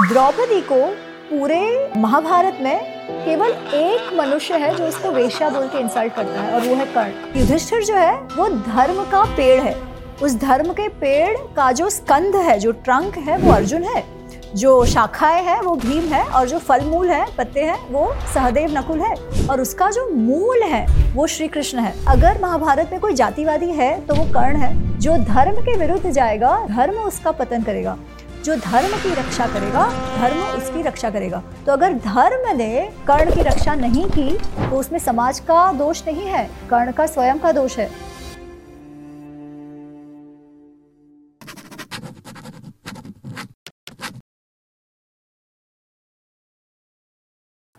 द्रौपदी को पूरे महाभारत में केवल एक मनुष्य है जो उसको वेश्या बोल के इंसल्ट करता है, और वो है कर्ण। युधिष्ठिर जो है, वो धर्म का पेड़ है। उस धर्म के पेड़ का जो स्कंध है, जो ट्रंक है, वो अर्जुन है। जो शाखाएँ हैं, वो भीम है, और जो फल मूल है, पत्ते हैं, वो सहदेव नकुल है। और उसका जो मूल है, वो श्री कृष्ण है। अगर महाभारत में कोई जातिवादी है तो वो कर्ण है। जो धर्म के विरुद्ध जाएगा, धर्म उसका पतन करेगा। जो धर्म की रक्षा करेगा धर्म उसकी रक्षा करेगा। तो अगर धर्म ने कर्ण की रक्षा नहीं की तो उसमें समाज का दोष नहीं है कर्ण का स्वयं का दोष है।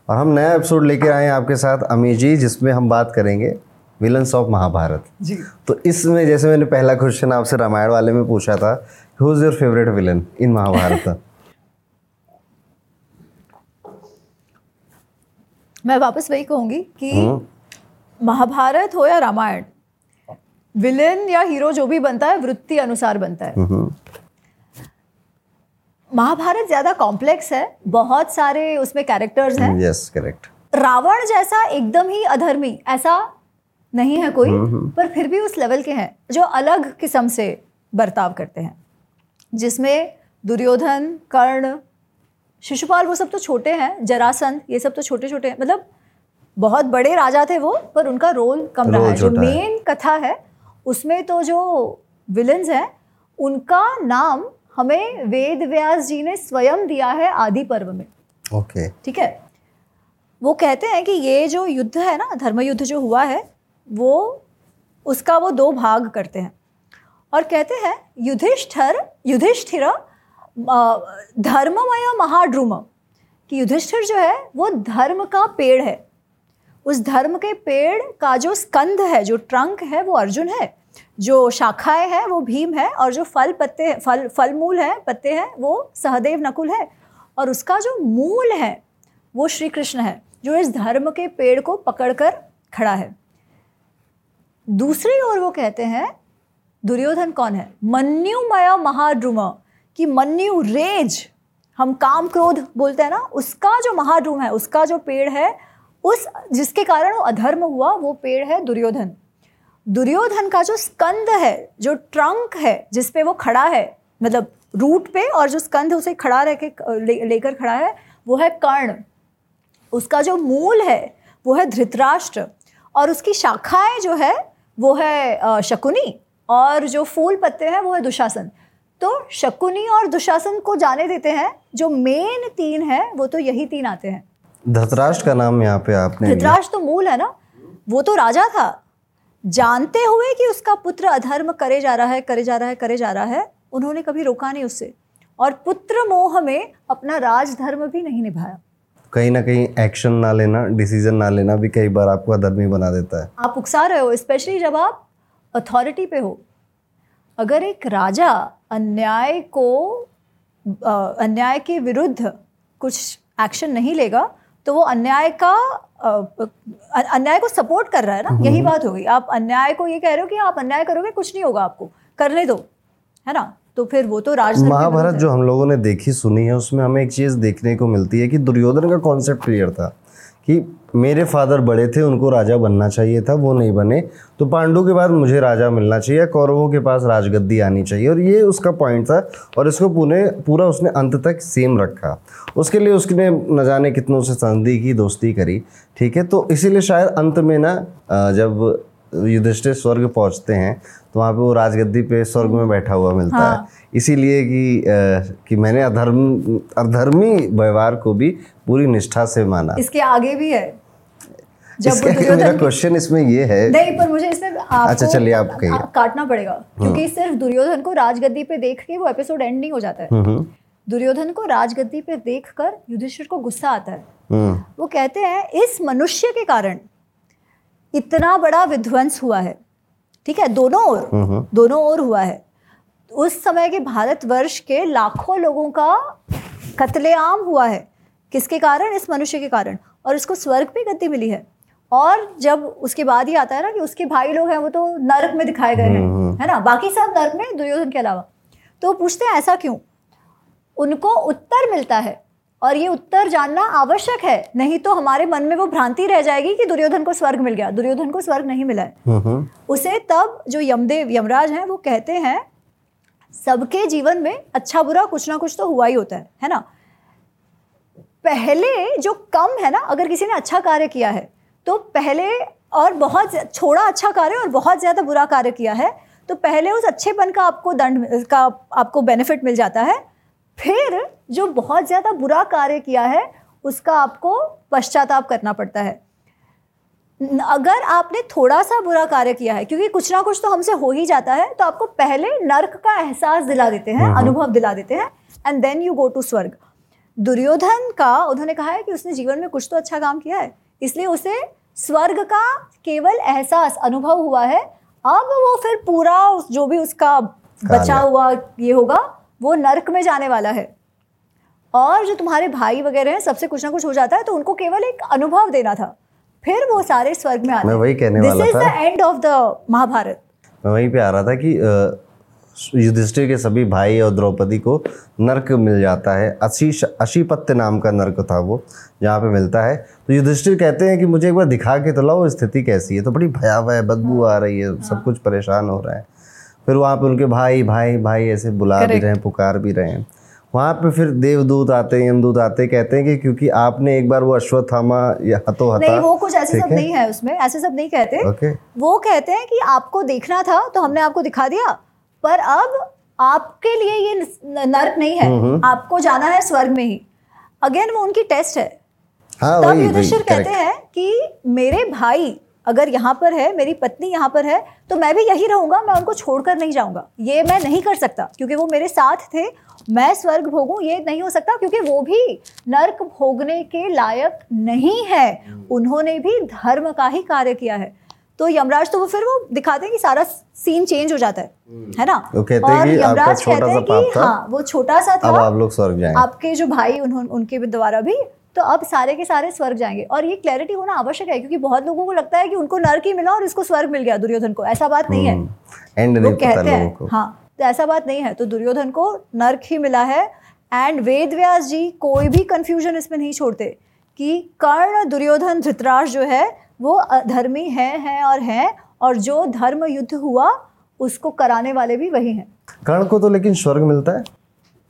और हम नया एपिसोड लेकर आए हैं आपके साथ अमी जी जिसमें हम बात करेंगे विलन्स ऑफ़ महाभारत जी। तो इसमें जैसे मैंने पहला क्वेश्चन आपसे रामायण वाले में पूछा था who is your favourite villain in Mahabharata मैं वापस वही कहूँगी कि हम्म। महाभारत हो या रामायण विलेन या हीरो जो भी बनता है वृत्ति अनुसार बनता है। हम्म। महाभारत ज़्यादा कॉम्प्लेक्स है बहुत सारे उसमें कैरेक्टर्स हैं। यस करेक्ट रावण जैसा एकदम ही अधर्मी ऐसा नहीं है कोई पर फिर भी उस लेवल के हैं जो अलग किस्म से बर्ताव करते हैं। जिसमें दुर्योधन कर्ण शिशुपाल वो सब तो छोटे हैं जरासंध ये सब तो छोटे छोटे हैं। मतलब बहुत बड़े राजा थे वो पर उनका रोल कम रहा है। जो मेन कथा है उसमें तो जो विलन्स हैं उनका नाम हमें वेद व्यास जी ने स्वयं दिया है आदि पर्व में। ओके। ठीक है? वो कहते हैं कि ये जो युद्ध है ना धर्म युद्ध जो हुआ है वो उसका वो दो भाग करते हैं। और कहते हैं, युधिष्ठिर युधिष्ठिर धर्ममय महाड्रुम कि युधिष्ठिर जो है, वो धर्म का पेड़ है। उस धर्म के पेड़ का जो स्कंध है, जो ट्रंक है, वो अर्जुन है। जो शाखाएँ हैं, वो भीम है और जो फल पत्ते फल फल मूल है, पत्ते हैं, वो सहदेव नकुल है। और उसका जो मूल है, वो श्री कृष्ण है, जो इस धर्म के पेड़ को पकड़कर खड़ा है। दूसरी ओर वो कहते हैं दुर्योधन कौन है? मन्युमय महाद्रुम कि मन्यु रेज हम काम क्रोध बोलते हैं ना उसका जो महाद्रुम है उसका जो पेड़ है उस जिसके कारण वो अधर्म हुआ वो पेड़ है दुर्योधन। दुर्योधन का जो स्कंद है जो ट्रंक है जिसपे वो खड़ा है मतलब रूट पे और जो स्कंद उसे खड़ा रह के ले, लेकर खड़ा है वो है कर्ण। उसका जो मूल है वो है धृतराष्ट्र और उसकी शाखाएँ जो है वो है शकुनी। और जो फूल पत्ते हैं वो है दुशासन। तो शकुनी और दुशासन को जाने देते हैं। जो मेन तीन है वो तो यही तीन आते हैं। धृतराष्ट्र का नाम यहाँ पे आपने धृतराष्ट्र तो मूल है ना? वो तो राजा था। जानते हुए कि उसका पुत्र अधर्म करे जा रहा है करे जा रहा है करे जा रहा है उन्होंने कभी रोका नहीं उससे। और पुत्र मोह में अपना राजधर्म भी नहीं निभाया। कहीं ना कहीं एक्शन ना लेना डिसीज़न ना लेना भी कई बार आपको अधर्मी बना देता है। आप उकसा रहे हो स्पेशली जब आप अथॉरिटी पे हो अगर एक राजा अन्याय को अन्याय के विरुद्ध कुछ एक्शन नहीं लेगा तो वो अन्याय का अन्याय को सपोर्ट कर रहा है ना? यही बात होगी आप अन्याय को ये कह रहे हो कि आप अन्याय करोगे कुछ नहीं होगा आपको। करने दो है ना? तो फिर वो तो राज महाभारत जो हम लोगों ने देखी सुनी है उसमें हमें एक चीज़ देखने को मिलती है कि दुर्योधन का कॉन्सेप्ट क्लियर था। कि मेरे फादर बड़े थे, उनको राजा बनना चाहिए था, वो नहीं बने। तो पांडु के बाद मुझे राजा मिलना चाहिए, कौरवों के पास राजगद्दी आनी चाहिए। और ये उसका पॉइंट था, और इसको पूरे पूरा उसने अंत तक सेम रखा। उसके लिए उसने न जाने कितनों से संधि की, दोस्ती करी, ठीक है? तो इसीलिए शायद अंत में ना जब युधिष्ठिर स्वर्ग पहुँचते हैं तो वहाँ पे वो राजगद्दी पे स्वर्ग में बैठा हुआ मिलता हाँ। है। इसीलिए कि कि मैंने अधर्म अधर्मी व्यवहार को भी पूरी निष्ठा से माना। इसके आगे भी है? इसका मेरा क्वेश्चन इसमें ये है। नहीं पर मुझे इसमें आपको अच्छा, चलिए, आप कहिए। काटना पड़ेगा क्योंकि सिर्फ़ दुर्योधन को राजगद्दी पे देख के वो एपिसोड एंड नहीं हो जाता है। हम्म, हम्म, दुर्योधन को राजगद्दी पे देखकर युधिष्ठिर को गुस्सा आता है। हम्म, वो कहते हैं इस मनुष्य के कारण इतना बड़ा विध्वंस हुआ है। ठीक है? दोनों ओर दोनों ओर हुआ है। उस समय के भारतवर्ष के लाखों लोगों का कत्लेआम हुआ है। किसके कारण? इस मनुष्य के कारण। और इसको स्वर्ग पे गद्दी मिली है। और जब उसके बाद ही आता है ना कि उसके भाई लोग हैं वो तो नरक में दिखाए गए हैं। है ना? बाकी सब नरक में दुर्योधन के अलावा। तो पूछते हैं ऐसा क्यों? उनको उत्तर मिलता है। और ये उत्तर जानना आवश्यक है। नहीं तो हमारे मन में वो भ्रांति रह जाएगी कि दुर्योधन को स्वर्ग मिल गया। दुर्योधन को स्वर्ग नहीं मिला है। हम्म, हम्म। उसे तब जो यमदेव यमराज हैं वो कहते हैं सबके जीवन में अच्छा बुरा कुछ ना कुछ तो हुआ ही होता है है ना? पहले जो कम है ना अगर किसी ने अच्छा कार्य किया है तो पहले और बहुत छोड़ा अच्छा कार्य और बहुत ज़्यादा बुरा कार्य किया है तो पहले उस अच्छेपन का आपको दंड का आपको बेनिफिट मिल जाता है। फिर जो बहुत ज़्यादा बुरा कार्य किया है उसका आपको पश्चाताप करना पड़ता है। अगर आपने थोड़ा सा बुरा कार्य किया है क्योंकि कुछ ना कुछ तो हमसे हो ही जाता है तो आपको पहले नर्क का एहसास दिला देते हैं अनुभव दिला देते हैं and then you go to swarg. Duryodhan का उन्होंने कहा है कि उसने जीवन में कुछ तो अच्छा काम किया है इसलिए उसे स्वर्ग का केवल एहसास अनुभव हुआ है। अब वो फिर पूरा जो भी उसका बचा हुआ ये होगा वो नर्क में जाने वाला है। और जो तुम्हारे भाई वगैरह हैं सबसे कुछ ना कुछ हो जाता है तो उनको केवल एक अनुभव देना था। फिर वो सारे स्वर्ग में आते मैं वही कहने वाला दिस इज़ था। The end of the Mahabharata. मैं वहीं पे आ रहा था कि युधिष्ठिर के सभी भाई और द्रौपदी को नर्क मिल जाता है। अशीश अशीपत्य नाम का नर्क था वो जहाँ पे मिलता है। तो युधिष्ठिर कहते हैं कि मुझे एक बार दिखा के तो लाओ स्थिति कैसी है? तो बड़ी भयावह है बदबू आ रही है सब कुछ परेशान हो रहा है। फिर वहाँ पे उनके भाई भाई भाई ऐसे बुला भी रहे हैं पुकार भी रहे हैं। वहाँ पे फिर देवदूत आते हैं यमदूत आते कहते हैं कि क्योंकि आपने एक बार वो अश्वत्थामा या हतो नहीं वो कुछ ऐसे सब? नहीं है उसमें ऐसे सब नहीं कहते। ओके। वो कहते हैं कि आपको देखना था तो हमने आपको दिखा दिया पर अब आपके लिए ये नर्क नहीं है आपको जाना है स्वर्ग में ही। अगेन वो उनकी टेस्ट है। हाँ तब युधिष्ठिर कहते हैं कि मेरे भाई अगर यहाँ पर है मेरी पत्नी यहाँ पर है तो मैं भी यही रहूँगा मैं उनको छोड़कर नहीं जाऊँगा। ये मैं नहीं कर सकता क्योंकि वो मेरे साथ थे मैं स्वर्ग भोगूं ये नहीं हो सकता क्योंकि वो भी नर्क भोगने के लायक नहीं है। उन्होंने भी धर्म का ही कार्य किया है। तो यमराज तो वो फिर वो दिखाते हैं कि सारा सीन चेंज हो जाता है है ना? कहते और कि यमराज कहते हैं कि हाँ वो छोटा सा अब था आप लोग स्वर्ग जाएँ। आपके जो भाई उन्होंने उनके द्वारा भी तो अब सारे के सारे स्वर्ग जाएँगे। और ये क्लैरिटी होना आवश्यक है क्योंकि बहुत लोगों को लगता है कि उनको नर्क ही मिला और इसको स्वर्ग मिल गया दुर्योधन को। ऐसा बात नहीं है। एंड वो नहीं पता कहते हैं हाँ तो ऐसा बात नहीं है। तो दुर्योधन को नर्क ही मिला है। एंड वेद व्यास जी कोई भी कंफ्यूजन इसमें नहीं छोड़ते कि कर्ण दुर्योधन धृतराज जो है वो अधर्मी है हैं और हैं और जो धर्म युद्ध हुआ उसको कराने वाले भी वही हैं। कर्ण को तो लेकिन स्वर्ग मिलता है।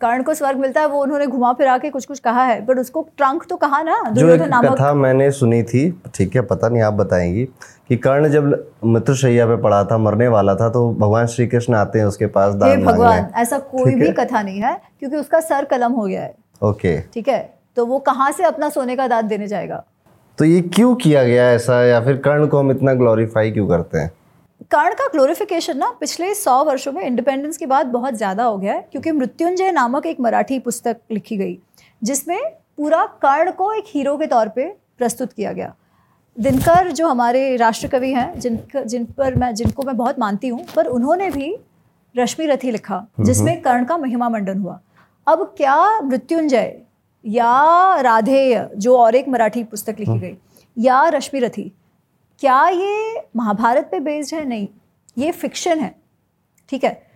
कर्ण को स्वर्ग मिलता है वो उन्होंने घुमा फिरा के कुछ कुछ कहा है बट उसको ट्रंक तो कहा ना जो एक कथा मैंने सुनी थी ठीक है पता नहीं आप बताएँगी कि कर्ण जब मृत्युशैया पे पड़ा था मरने वाला था तो भगवान श्री कृष्ण आते हैं उसके पास दान भगवान ऐसा कोई भी कथा नहीं है क्योंकि उसका सर कलम हो गया है। ओके। ठीक है? तो वो कहाँ से अपना सोने का दांत देने जाएगा? तो ये क्यों किया गया ऐसा या फिर कर्ण को हम इतना ग्लोरीफाई क्यों करते हैं? कर्ण का ग्लोरिफिकेशन ना पिछले सौ वर्षों में इंडिपेंडेंस के बाद बहुत ज़्यादा हो गया है क्योंकि मृत्युंजय नामक एक मराठी पुस्तक लिखी गई जिसमें पूरा कर्ण को एक हीरो के तौर पे प्रस्तुत किया गया। दिनकर जो हमारे राष्ट्रकवि हैं जिन जिन पर मैं जिनको मैं बहुत मानती हूँ पर उन्होंने भी रश्मि रथी लिखा जिसमें कर्ण का महिमा मंडन हुआ। अब क्या मृत्युंजय या राधेय जो और एक मराठी पुस्तक लिखी गई या रश्मि रथी क्या ये महाभारत पे बेस्ड है? नहीं. ये फिक्शन है. ठीक है?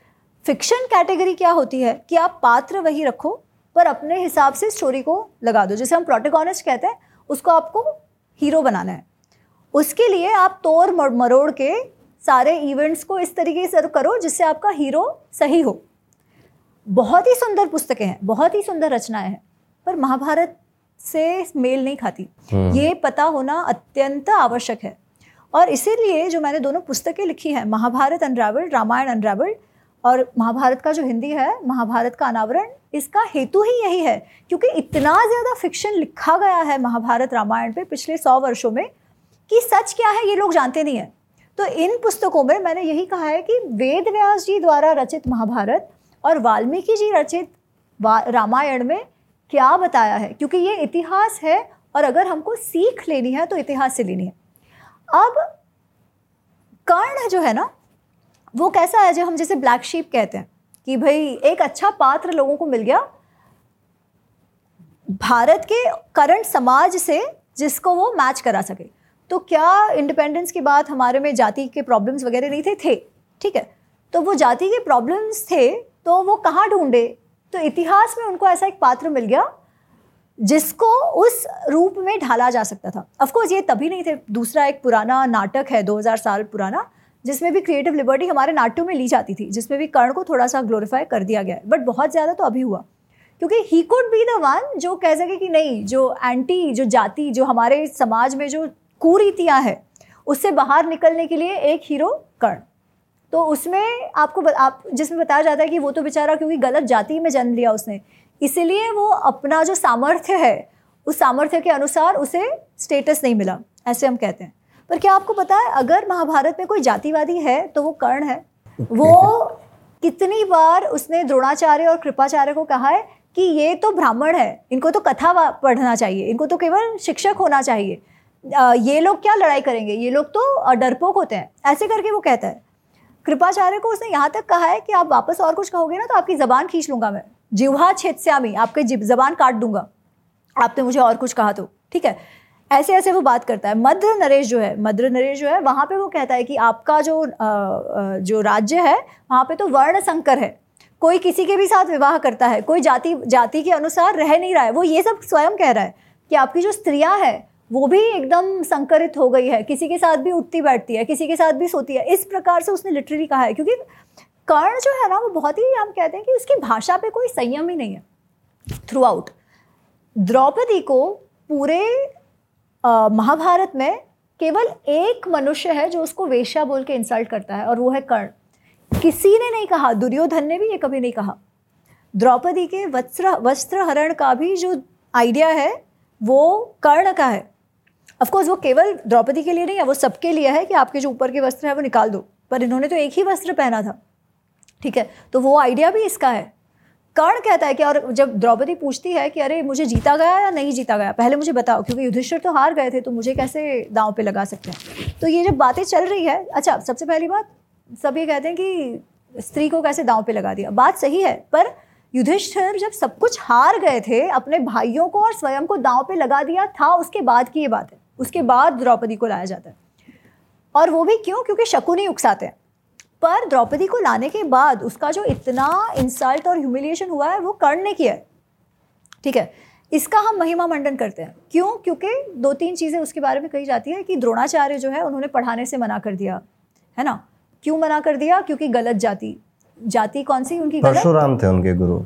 फिक्शन कैटेगरी क्या होती है? कि आप पात्र वही रखो पर अपने हिसाब से स्टोरी को लगा दो. जैसे हम प्रोटेगोनिस्ट कहते हैं उसको आपको हीरो बनाना है. उसके लिए आप तोड़ मरोड़ के सारे इवेंट्स को इस तरीके से करो जिससे आपका हीरो सही हो. बहुत ही सुंदर पुस्तकें हैं बहुत ही सुंदर रचनाएँ हैं पर महाभारत से मेल नहीं खाती. ये पता होना अत्यंत आवश्यक है. और इसीलिए जो मैंने दोनों पुस्तकें लिखी हैं, महाभारत अनरावल्ड रामायण अनरावल्ड और महाभारत का जो हिंदी है, महाभारत का अनावरण, इसका हेतु ही यही है, क्योंकि इतना ज़्यादा फिक्शन लिखा गया है महाभारत रामायण पे पिछले सौ वर्षों में कि सच क्या है ये लोग जानते नहीं हैं। तो इन पुस्तकों में मैंने यही कहा है कि वेद व्यास जी द्वारा रचित महाभारत और वाल्मीकि जी रचित रामायण में क्या बताया है? क्योंकि ये इतिहास है और अगर हमको सीख लेनी है तो इतिहास से लेनी है। अब कर्ण जो है ना, वो कैसा है, जो हम जैसे ब्लैक शीप कहते हैं, कि भाई एक अच्छा पात्र लोगों को मिल गया, भारत के करंट समाज से जिसको वो मैच करा सके। तो क्या इंडिपेंडेंस के बाद हमारे में जाति के प्रॉब्लम्स वगैरह नहीं थे? थे, ठीक है। तो वो जाति के प्रॉब्लम्स थे तो वो कहाँ ढूंढे? तो इतिहास में उनको ऐसा एक पात्र मिल गया जिसको उस रूप में ढाला जा सकता था। अफकोर्स ये तभी नहीं थे। दूसरा एक पुराना नाटक है 2000 साल पुराना, जिसमें भी क्रिएटिव लिबर्टी हमारे नाट्यों में ली जाती थी, जिसमें भी कर्ण को थोड़ा सा ग्लोरीफाई कर दिया गया है। बट बहुत ज़्यादा तो अभी हुआ। क्योंकि he could be the one जो कह सके कि नहीं, जो एंटी जो जाति, जो हमारे समाज में जो कुरीतियाँ हैं, उससे बाहर निकलने के लिए एक हीरो कर्ण। तो उसमें आपको आप जिसमें बताया जाता है कि वो तो बेचारा क्योंकि गलत जाति में जन्म लिया उसने इसीलिए वो अपना जो सामर्थ्य है, उस सामर्थ्य के अनुसार उसे स्टेटस नहीं मिला, ऐसे हम कहते हैं। पर क्या आपको पता है, अगर महाभारत में कोई जातिवादी है तो वो कर्ण है। वो कितनी बार उसने द्रोणाचार्य और कृपाचार्य को कहा है कि ये तो ब्राह्मण है, इनको तो कथा पढ़ना चाहिए, इनको तो केवल शिक्षक होना चाहिए। ये लोग क्या लड़ाई करेंगे? ये लोग तो डरपोक होते हैं, ऐसे करके वो कहता है। कृपाचार्य को उसने यहाँ तक कहा है कि आप वापस और कुछ कहोगे ना तो आपकी जबान खींच लूँगा मैं। जिह्वा छेदस्यामी आपके जबान काट दूँगा। आपने मुझे और कुछ कहा तो ठीक है? ऐसे ऐसे वो बात करता है। मद्र नरेश जो है, मद्र नरेश जो है, वहाँ पे वो कहता है कि आपका जो जो राज्य है, वहाँ पे तो वर्ण संकर है। कोई किसी के भी साथ विवाह करता है, कोई जाति जाति के अनुसार रह नहीं रहा है। वो ये सब स्वयं कह रहा है कि आपकी जो स्त्रियाँ हैं, वो भी एकदम संकरित हो गई है। किसी के साथ भी उठती बैठती है, किसी के साथ भी सोती है। इस प्रकार से उसने लिटरली कहा है, क्योंकि कर्ण जो है ना, वो बहुत ही हम कहते हैं कि उसकी भाषा पे कोई संयम ही नहीं है थ्रू आउट द्रौपदी को पूरे महाभारत में केवल एक मनुष्य है जो उसको वेश्या बोल के इंसल्ट करता है, और वो है कर्ण. किसी ने नहीं कहा, दुर्योधन ने भी ये कभी नहीं कहा. द्रौपदी के वस्त्र वस्त्र हरण का भी जो आइडिया है, वो कर्ण का है. अफकोर्स वो केवल द्रौपदी के लिए नहीं है, वो सबके लिए है कि आपके जो ऊपर के वस्त्र है वो निकाल दो. पर इन्होंने तो एक ही वस्त्र पहना था. ठीक है? तो वो आइडिया भी इसका है। कर्ण कहता है कि और जब द्रौपदी पूछती है कि अरे, मुझे जीता गया या नहीं जीता गया? पहले मुझे बताओ, क्योंकि युधिष्ठिर तो हार गए थे तो मुझे कैसे दांव पे लगा सकते हैं? तो ये जब बातें चल रही है अच्छा सबसे पहली बात, सब ये कहते हैं कि स्त्री को कैसे दांव पे लगा दिया? बात सही है, पर युधिष्ठिर जब सब कुछ हार गए थे, अपने भाइयों को और स्वयं को दांव पे लगा दिया था, उसके बाद की ये बात है। उसके बाद द्रौपदी को लाया जाता है। और वो भी क्यों? क्योंकि शकुनी उकसाते हैं। पर द्रौपदी को लाने के बाद उसका जो इतना इंसल्ट और ह्यूमिलिएशन हुआ है वो कर्ण ने किया है। ठीक है? इसका हम महिमा मंडन करते हैं। क्यों? क्योंकि दो तीन चीज़ें उसके बारे में कही जाती है कि द्रोणाचार्य जो है उन्होंने पढ़ाने से मना कर दिया। है ना? क्यों मना कर दिया? क्योंकि गलत जाति। जाति कौन सी? उनकी परशुराम थे उनके गुरु।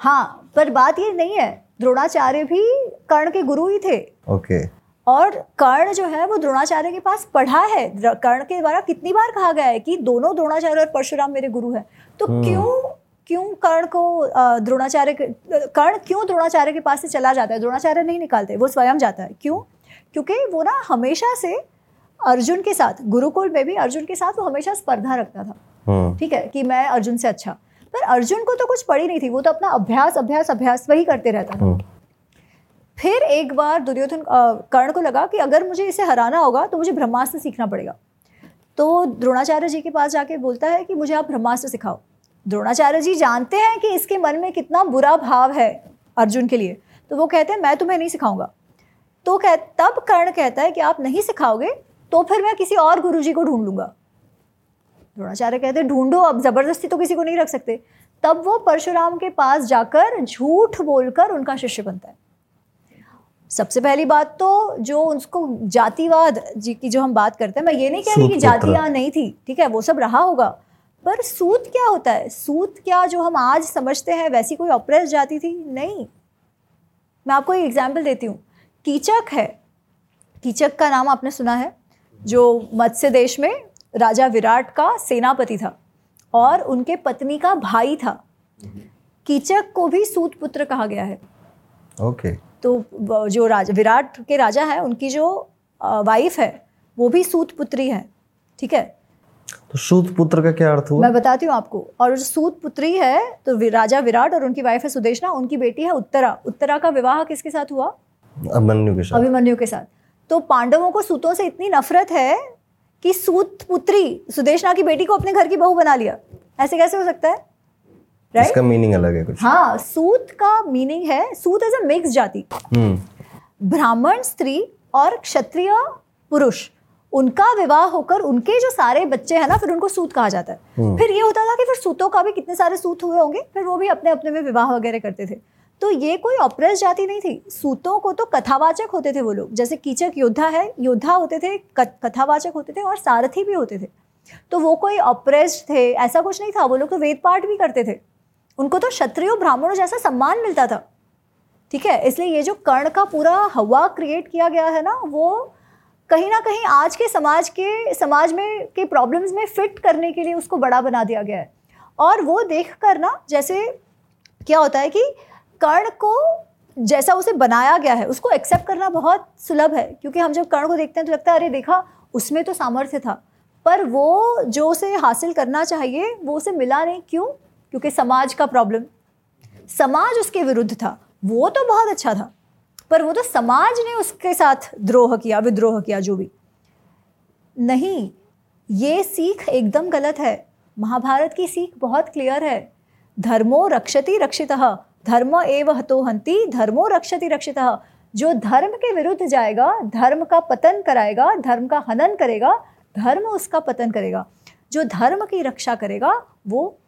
हाँ पर बात ये नहीं है। द्रोणाचार्य भी कर्ण के गुरु ही थे। ओके। और कर्ण जो है वो द्रोणाचार्य के पास पढ़ा है। कर्ण के द्वारा कितनी बार कहा गया है कि दोनों द्रोणाचार्य और परशुराम मेरे गुरु हैं। तो हम्म। क्यों क्यों कर्ण को द्रोणाचार्य कर्ण क्यों द्रोणाचार्य के पास से चला जाता है? द्रोणाचार्य नहीं निकालते वो स्वयं जाता है। क्यों? क्योंकि वो ना हमेशा से अर्जुन के साथ गुरुकुल में भी अर्जुन के साथ वो हमेशा स्पर्धा रखता था। हम्म। ठीक है कि मैं अर्जुन से अच्छा। पर अर्जुन को तो कुछ पड़ी नहीं थी वो तो अपना अभ्यास अभ्यास अभ्यास वही करते रहता था। हम्म। फिर एक बार दुर्योधन कर्ण को लगा कि अगर मुझे इसे हराना होगा तो मुझे ब्रह्मास्त्र सीखना पड़ेगा। तो द्रोणाचार्य जी के पास जाके बोलता है कि मुझे आप ब्रह्मास्त्र सिखाओ। द्रोणाचार्य जी जानते हैं कि इसके मन में कितना बुरा भाव है अर्जुन के लिए। तो वो कहते हैं, मैं तुम्हें नहीं सिखाऊँगा। तो कह, तब कर्ण कहता है कि आप नहीं सिखाओगे तो फिर मैं किसी और गुरु जी को ढूंढ लूँगा। द्रोणाचार्य कहते हैं, ढूंढो, अब ज़बरदस्ती तो किसी को नहीं रख सकते। तब वो परशुराम के पास जाकर झूठ बोलकर उनका शिष्य बनता है। सबसे पहली बात तो जो उसको जातिवाद जी की जो हम बात करते हैं मैं ये नहीं कह रही कि जातियाँ नहीं थी ठीक है वो सब रहा होगा पर सूत क्या होता है? सूत क्या जो हम आज समझते हैं वैसी कोई ऑपरेस जाति थी? नहीं। मैं आपको एक एग्ज़ाम्पल देती हूँ। कीचक है। कीचक का नाम आपने सुना है जो मत्स्य देश में राजा विराट का सेनापति था और उनके पत्नी का भाई था। कीचक को भी सूत पुत्र कहा गया है। Okay okay. तो जो राजा विराट के राजा है उनकी जो वाइफ है वो भी सूत पुत्री है ठीक है? तो सूत पुत्र का क्या अर्थ हुआ? मैं बताती हूँ आपको। और जो सूत पुत्री है तो राजा विराट और उनकी वाइफ है सुदेशना उनकी बेटी है उत्तरा। उत्तरा का विवाह किसके साथ हुआ? अभिमन्यु के साथ। अभिमन्यु के साथ। तो पांडवों को सूतों से इतनी नफरत है कि सूत पुत्री सुदेशना की बेटी को अपने घर की बहू बना लिया। ऐसे कैसे हो सकता है? Right? इसका मीनिंग अलग है कुछ। हाँ सूत का मीनिंग है सूत इज़ अ मिक्स जाति। हम्म। ब्राह्मण स्त्री और क्षत्रिय पुरुष उनका विवाह होकर उनके जो सारे बच्चे हैं ना फिर उनको सूत कहा जाता है। फिर ये होता था कि फिर सूतों का भी कितने सारे सूत हुए होंगे फिर वो भी अपने अपने में विवाह वगैरह करते थे। तो ये कोई ऑपरेस जाति नहीं थी। सूतों को तो कथावाचक होते थे वो लोग। जैसे कीचक योद्धा है योद्धा होते थे कथावाचक होते थे और सारथी भी होते थे। तो वो कोई ऑपरेस थे ऐसा कुछ नहीं था। वो लोग तो वेद पाठ भी करते थे। उनको तो क्षत्रियो ब्राह्मणों जैसा सम्मान मिलता था। ठीक है? इसलिए ये जो कर्ण का पूरा हवा क्रिएट किया गया है ना, वो कहीं ना कहीं आज के समाज के, समाज में, के प्रॉब्लम्स में फिट करने के लिए उसको बड़ा बना दिया गया है। और वो देख कर ना, जैसे क्या होता है कि कर्ण को जैसा उसे बनाया गया है, उसको एक्सेप्ट करना बहुत सुलभ है। क्योंकि हम जब कर्ण को देखते हैं तो लगता है, अरे देखा, उसमें तो सामर्थ्य था। पर वो जो उसे हासिल करना चाहिए, वो उसे मिला नहीं। क्यों? क्योंकि समाज का प्रॉब्लम समाज उसके विरुद्ध था। वो तो बहुत अच्छा था, पर वो तो समाज ने उसके साथ द्रोह किया, विद्रोह किया, जो भी। नहीं, ये सीख एकदम गलत है। महाभारत की सीख बहुत क्लियर है। धर्मो रक्षति रक्षित, धर्म एव हतो हंति धर्मो रक्षति रक्षित। जो धर्म के विरुद्ध जाएगा, धर्म का पतन कराएगा, धर्म का हनन करेगा, धर्म उसका पतन करेगा। जो धर्म की रक्षा करेगा, वो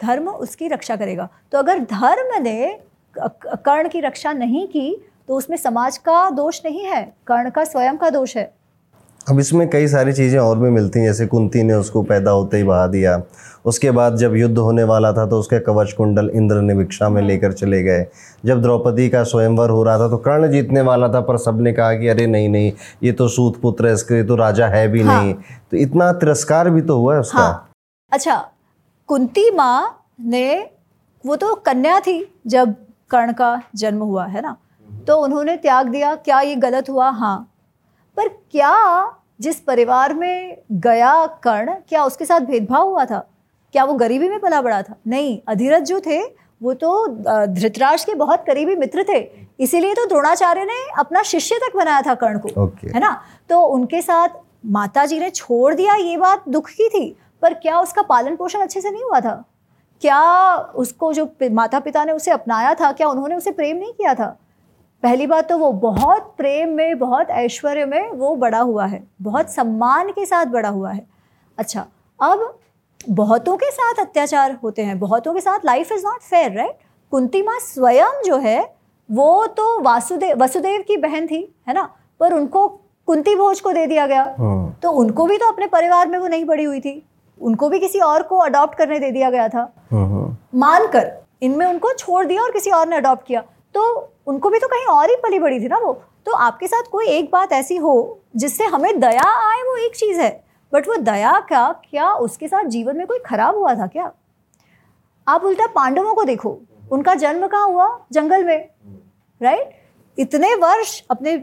धर्म उसकी रक्षा करेगा। तो अगर धर्म ने कर्ण की रक्षा नहीं की तो उसमें समाज का दोष नहीं है कर्ण का स्वयं का दोष है। अब इसमें कई सारी चीज़ें और भी मिलती हैं जैसे कुंती ने उसको पैदा होते ही बहा दिया। उसके बाद जब युद्ध होने वाला था तो उसके कवच कुंडल इंद्र ने भिक्षा में लेकर चले गए। जब द्रौपदी का स्वयंवर हो रहा था तो कर्ण जीतने वाला था पर सबने कहा कि अरे नहीं नहीं ये तो सूत पुत्र है इसके तो राजा है भी हाँ। नहीं। तो इतना तिरस्कार भी तो हुआ है उसका। हाँ। अच्छा कुंती माँ ने वो तो कन्या थी जब कर्ण का जन्म हुआ है ना? तो उन्होंने त्याग दिया क्या ये गलत हुआ? हाँ। पर क्या जिस परिवार में गया कर्ण क्या उसके साथ भेदभाव हुआ था? क्या वो गरीबी में पला बड़ा था? नहीं अधिरथ जो थे वो तो धृतराष्ट्र के बहुत करीबी मित्र थे। इसीलिए तो द्रोणाचार्य ने अपना शिष्य तक बनाया था कर्ण को okay. है ना? तो उनके साथ माता जी ने छोड़ दिया ये बात दुख की थी। पर क्या उसका पालन पोषण अच्छे से नहीं हुआ था? क्या उसको जो माता पिता ने उसे अपनाया था क्या उन्होंने उसे प्रेम नहीं किया था? पहली बात तो वो बहुत प्रेम में बहुत ऐश्वर्य में वो बड़ा हुआ है। बहुत सम्मान के साथ बड़ा हुआ है। अच्छा अब बहुतों के साथ अत्याचार होते हैं। बहुतों के साथ life is not fair right Kunti माँ स्वयं जो है वो तो वासुदेव वसुदेव की बहन थी है ना? पर उनको कुंती भोज को दे दिया गया। हाँ। तो उनको भी तो अपने परिवार में वो नहीं बड़ी हुई थी। उनको भी किसी और को अडॉप्ट करने दे दिया गया था। हाँ, हाँ। मानकर इनमें उनको छोड़ दिया और किसी और ने अडॉप्ट किया। तो उनको भी तो कहीं और ही पली बड़ी थी ना वो। तो आपके साथ कोई एक बात ऐसी हो जिससे हमें दया आए वो एक चीज़ है। बट वो दया का क्या उसके साथ जीवन में कोई खराब हुआ था क्या? आप उल्टा पांडवों को देखो। उनका जन्म कहाँ हुआ? जंगल में। राइट इतने वर्ष अपने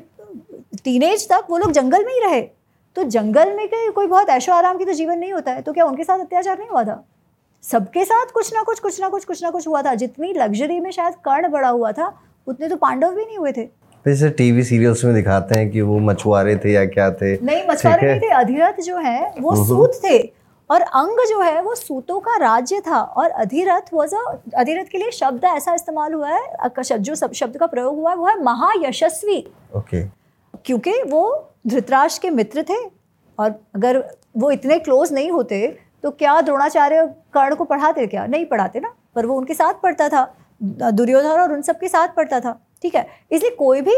टीनेज तक वो लोग जंगल में ही रहे। तो जंगल में के कोई बहुत ऐशो आराम की तो जीवन नहीं होता है तो क्या उनके साथ अत्याचार नहीं हुआ था? सबके साथ कुछ ना कुछ कुछ ना कुछ कुछ ना कुछ हुआ था। जितनी लग्जरी में शायद कर्ण बड़ा हुआ था उतने तो पांडव भी नहीं हुए थे। जैसे टीवी सीरियल्स में दिखाते हैं कि वो मछुआरे थे या क्या थे। नहीं मछुआरे नहीं थे अधिरथ जो है वो हम्म, हम्म। सूत थे। और अंग जो है वो सूतों का राज्य था। और अधिरथ वॉज़ अधिरथ के लिए शब्द ऐसा इस्तेमाल हुआ है जो शब्द का प्रयोग हुआ है वो है महायशस्वी। ओके क्योंकि वो धृतराष्ट्र के मित्र थे और अगर वो इतने क्लोज नहीं होते तो क्या द्रोणाचार्य कर्ण को पढ़ाते क्या? नहीं पढ़ाते ना पर वो उनके साथ पढ़ता था दुर्योधन और उन सब के साथ पढ़ता था ठीक है? इसलिए कोई भी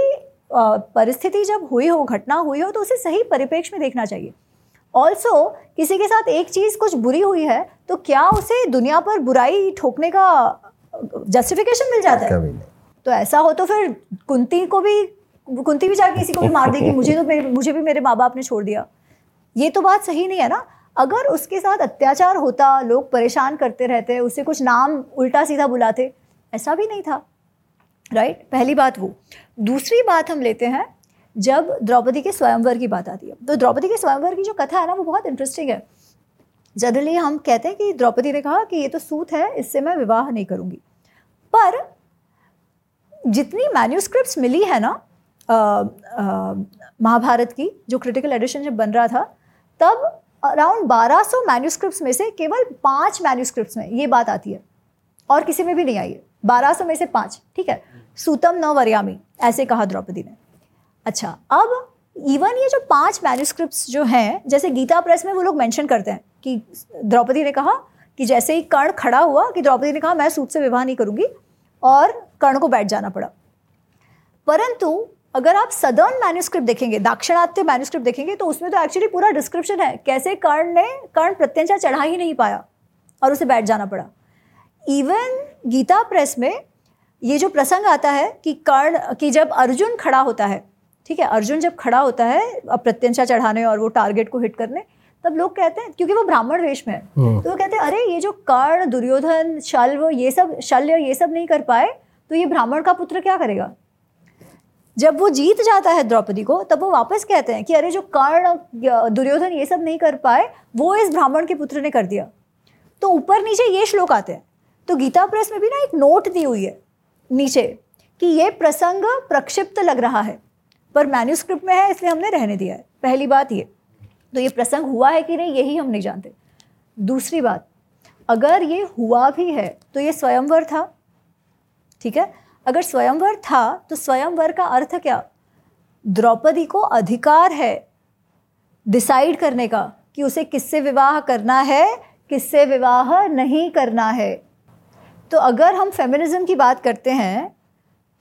परिस्थिति जब हुई हो घटना हुई हो तो उसे सही परिप्रेक्ष्य में देखना चाहिए। ऑल्सो किसी के साथ एक चीज़ कुछ बुरी हुई है तो क्या उसे दुनिया पर बुराई ठोकने का जस्टिफिकेशन मिल जाता है? तो ऐसा हो तो फिर कुंती को भी कुंती भी जाके किसी को भी मार देगी मुझे तो मुझे भी मेरे माँ बाप ने छोड़ दिया। ये तो बात सही नहीं है ना? अगर उसके साथ अत्याचार होता लोग परेशान करते रहते उसे कुछ नाम उल्टा सीधा बुलाते ऐसा भी नहीं था। राइट पहली बात वो। दूसरी बात हम लेते हैं जब द्रौपदी के स्वयंवर की बात आती है। तो द्रौपदी के स्वयंवर की जो कथा है ना वो बहुत इंटरेस्टिंग है। जनरली हम कहते हैं कि द्रौपदी ने कहा कि ये तो सूत है इससे मैं विवाह नहीं करूँगी। पर जितनी मैन्यूस्क्रिप्ट मिली है ना महाभारत की, जो क्रिटिकल एडिशन जब बन रहा था, तब अराउंड 1200 मैन्यूस्क्रिप्ट्स में से केवल पाँच मैन्यूस्क्रिप्ट्स में ये बात आती है। और किसी में भी नहीं आई है। 1200 में से पाँच, ठीक है? सूतम न वरियामी, ऐसे कहा द्रौपदी ने। अच्छा अब इवन ये जो पाँच मैन्यूस्क्रिप्ट्स जो हैं, जैसे गीता प्रेस में वो लोग मेंशन करते हैं कि द्रौपदी ने कहा कि जैसे ही कर्ण खड़ा हुआ, कि द्रौपदी ने कहा, मैं सूत से विवाह नहीं करूँगी और कर्ण को बैठ जाना पड़ा। परंतु अगर आप सदर्न मैन्यूस्क्रिप्ट देखेंगे दाक्षिणात्य मैन्यूस्क्रिप्ट देखेंगे तो उसमें तो एक्चुअली पूरा डिस्क्रिप्शन है कैसे कर्ण ने कर्ण प्रत्यंचा चढ़ा ही नहीं पाया और उसे बैठ जाना पड़ा इवन गीता प्रेस में ये जो प्रसंग आता है कि कर्ण कि जब अर्जुन खड़ा होता है ठीक है अर्जुन जब खड़ा होता है प्रत्यंशा चढ़ाने और वो टारगेट को हिट करने तब लोग कहते हैं क्योंकि वो ब्राह्मण वेश में है हम्म। तो वो कहते हैं अरे ये जो कर्ण दुर्योधन शल्व ये सब शल्य ये सब नहीं कर पाए तो ये ब्राह्मण का पुत्र क्या करेगा जब वो जीत जाता है द्रौपदी को, तब वो वापस कहते हैं कि अरे जो कर्ण दुर्योधन ये सब नहीं कर पाए, वो इस ब्राह्मण के पुत्र ने कर दिया। तो ऊपर नीचे ये श्लोक आते हैं। तो गीता प्रेस में भी ना एक नोट दी हुई है, नीचे, कि ये प्रसंग प्रक्षिप्त लग रहा है, पर मैन्यूस्क्रिप्ट में है, इसलिए हमने रहने दिया है। पहली बात ये तो ये प्रसंग हुआ है कि नहीं, यही हम नहीं जानते। दूसरी बात, अगर ये हुआ भी है तो ये स्वयंवर था, ठीक है? अगर स्वयंवर था तो स्वयंवर का अर्थ क्या? द्रौपदी को अधिकार है डिसाइड करने का कि उसे किससे विवाह करना है, किससे विवाह नहीं करना है। तो अगर हम फेमिनिज्म की बात करते हैं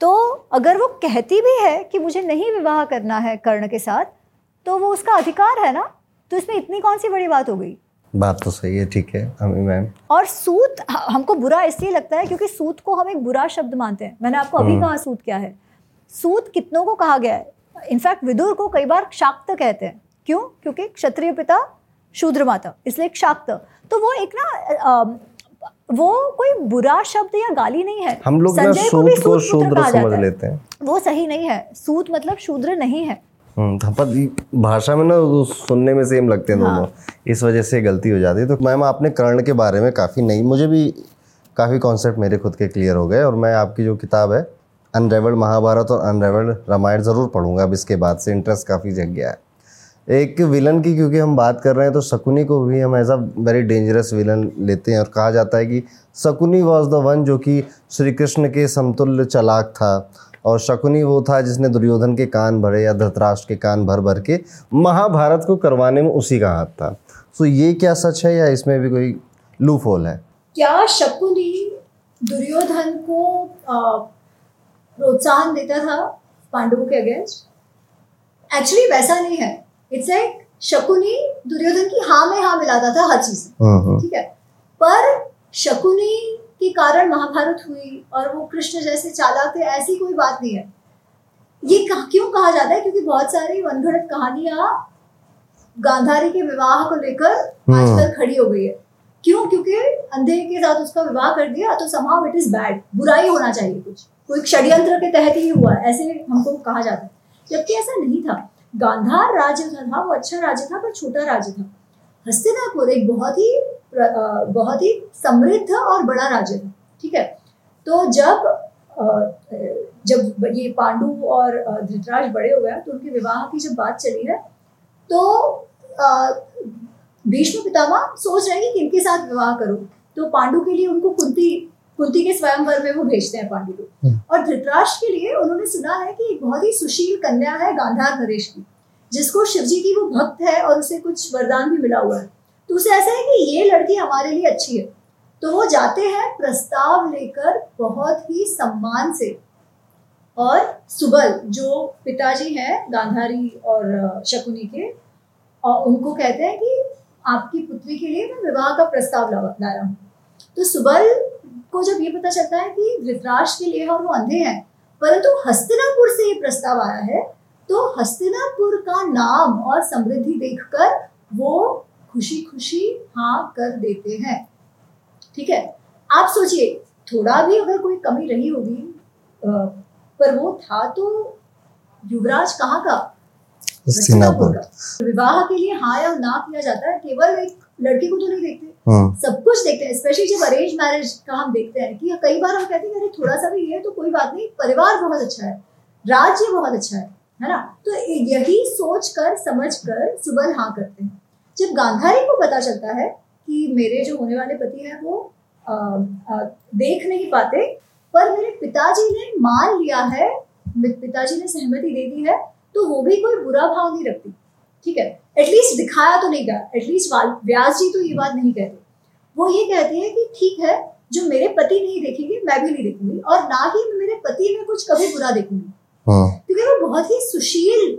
तो अगर वो कहती भी है कि मुझे नहीं विवाह करना है कर्ण के साथ तो वो उसका अधिकार है ना? तो इसमें इतनी कौन सी बड़ी बात हो गई? बात तो सही है ठीक है हमें मैम और सूत हमको बुरा इसलिए लगता है क्योंकि सूत को हम एक बुरा शब्द मानते हैं। मैंने आपको अभी हम्म। कहा सूत क्या है। सूत कितनों को कहा गया है? इनफैक्ट विदुर को कई बार शाक्त कहते हैं। क्यों? क्योंकि क्षत्रिय पिता शूद्र माता इसलिए शाक्त तो वो एक ना वो कोई बुरा शब्द या गाली नहीं है। हम लोग ना सूत को शूद्र समझ लेते हैं। वो सही नहीं है। सूत मतलब शूद्र नहीं है। हम्म, भाषा में ना सुनने में सेम लगते हैं दोनों। हाँ। इस वजह से गलती हो जाती है। तो मैम आपने कर्ण के बारे में काफ़ी नहीं मुझे भी काफ़ी कॉन्सेप्ट मेरे खुद के क्लियर हो गए और मैं आपकी जो किताब है अनरेवल्ड महाभारत और अनरेवल्ड रामायण ज़रूर पढ़ूँगा। अब इसके बाद से इंटरेस्ट काफ़ी जग गया है। एक विलन की क्योंकि हम बात कर रहे हैं तो शकुनी को भी हम as a very dangerous villain लेते हैं और कहा जाता है कि शकुनी वॉज़ द वन जो कि श्री कृष्ण के समतुल्य चलाक था। और शकुनी वो था जिसने दुर्योधन के कान भरे या धृतराष्ट्र के कान भर भर के महाभारत को करवाने में उसी का हाथ था। सो ये क्या सच है या इसमें भी कोई लूप होल है? क्या शकुनी दुर्योधन को प्रोत्साहन देता था पांडवों के अगेंस्ट? एक्चुअली वैसा नहीं है। इट्स लाइक शकुनी दुर्योधन की हाँ में हाँ मिलाता था हर चीज़ हाँ, हाँ। ठीक है? पर शकुनी के कारण महाभारत हुई और वो कृष्ण जैसे चालाक थे ऐसी कोई बात नहीं है। ये कह, क्यों कहा जाता है? क्योंकि बहुत सारी वनगढ़ कहानियाँ गांधारी के विवाह को लेकर हाँ। आजकल खड़ी हो गई है। क्यों? क्योंकि अंधे के साथ उसका विवाह कर दिया तो समाव इट इज़ बैड बुराई होना चाहिए कुछ। कोई षड्यंत्र के तहत ही हुआ ऐसे हमको कहा जाता है। जबकि ऐसा नहीं था। गांधार राज्य था वो अच्छा राज्य था पर छोटा राज्य था। हस्तिनापुर एक बहुत ही बहुत ही समृद्ध और बड़ा राज्य था ठीक है? तो जब जब ये पांडु और धृतराज बड़े हो गए तो उनके विवाह की जब बात चली है तो भीष्म पितामह सोच रहे हैं कि किनके साथ विवाह करो। तो पांडु के लिए उनको कुंती कुंती के स्वयंवर में वो भेजते हैं पांडु को। हम्म। और धृतराष्ट्र के लिए उन्होंने सुना है कि एक बहुत ही सुशील कन्या है गांधार नरेश की जिसको शिवजी की वो भक्त है और उसे कुछ वरदान भी मिला हुआ है। तो उसे ऐसा है कि ये लड़की हमारे लिए अच्छी है। तो वो जाते हैं प्रस्ताव लेकर बहुत ही सम्मान से। और सुबल, जो पिताजी हैं गांधारी और शकुनी के और उनको कहते हैं कि आपकी पुत्री के लिए मैं विवाह का प्रस्ताव ला रहा हूँ। तो सुबल को जब ये पता चलता है कि धृतराष्ट्र के लिए और वो अंधे हैं, परंतु हस्तिनापुर से ये प्रस्ताव आया है तो हस्तिनापुर का नाम और समृद्धि देखकर वो खुशी खुशी हाँ कर देते हैं। ठीक है? आप सोचिए थोड़ा भी अगर कोई कमी रही होगी पर वो था तो युवराज कहाँ का? विवाह के लिए हाँ या ना किया जाता है केवल एक लड़की को तो नहीं देखते। हाँ। सब कुछ देखते हैं स्पेशली जब अरेंज मैरिज का हम देखते हैं कि कई बार हम कहते हैं अरे थोड़ा सा भी है तो कोई बात नहीं परिवार बहुत अच्छा है राज्य बहुत अच्छा है है ना? तो यही सोच कर समझ कर सुबह हाँ करते हैं। जब गांधारी को पता चलता है कि मेरे जो होने वाले पति हैं वो आ, आ, देख नहीं पाते पर मेरे पिताजी ने मान लिया है पिताजी ने सहमति दे दी है तो वो भी कोई बुरा भाव नहीं रखती। ठीक है? एटलीस्ट दिखाया तो नहीं गया। एटलीस्ट व्यास जी तो ये बात नहीं कहते। वो ये कहते हैं कि ठीक है जो मेरे पति नहीं देखेंगे मैं भी नहीं देखूँगी और ना ही मेरे पति में कुछ कभी बुरा देखूँगी। हाँ। क्योंकि वो बहुत ही सुशील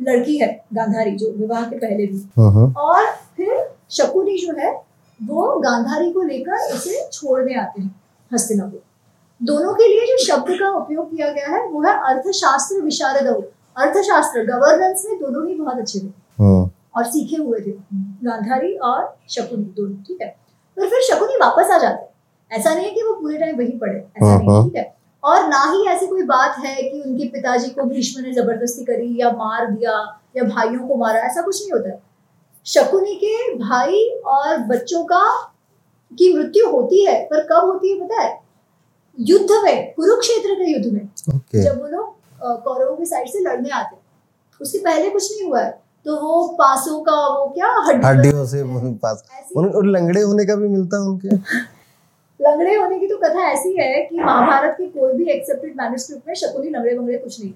लड़की है गांधारी जो विवाह के पहले भी हम्म और फिर शकुनी जो है वो गांधारी को लेकर उसे छोड़ने आते हैं हस्तिनापुर। दोनों के लिए जो शब्द का उपयोग किया गया है वो है अर्थशास्त्र विशारद अर्थशास्त्र गवर्नेंस में दोनों ही बहुत अच्छे थे। हम्म और सीखे हुए थे गांधारी और शकुनी दोनों ठीक है? पर फिर शकुनी वापस आ जाते हैं। ऐसा नहीं है कि वो पूरे टाइम वहीं पड़े ऐसा नहीं। ठीक है? और ना ही ऐसी कोई बात है कि उनके पिताजी को भीष्म ने ज़बरदस्ती करी या मार दिया या भाइयों को मारा ऐसा कुछ नहीं होता। है शकुनी के भाई और बच्चों का की मृत्यु होती है पर कब होती है पता है? युद्ध में कुरुक्षेत्र के युद्ध में। ओके जब वो लोग कौरवों की साइड से लड़ने आते हैं उसके पहले कुछ नहीं हुआ है। तो वो पासों का वो क्या हड्डी हड्डियों से पास उन उन लंगड़े होने का भी मिलता है उनके। लंगड़े होने की तो कथा ऐसी है कि महाभारत के कोई भी एक्सेप्टेड मैन्युस्क्रिप्ट में शकुनी लंगड़े वंगड़े कुछ नहीं।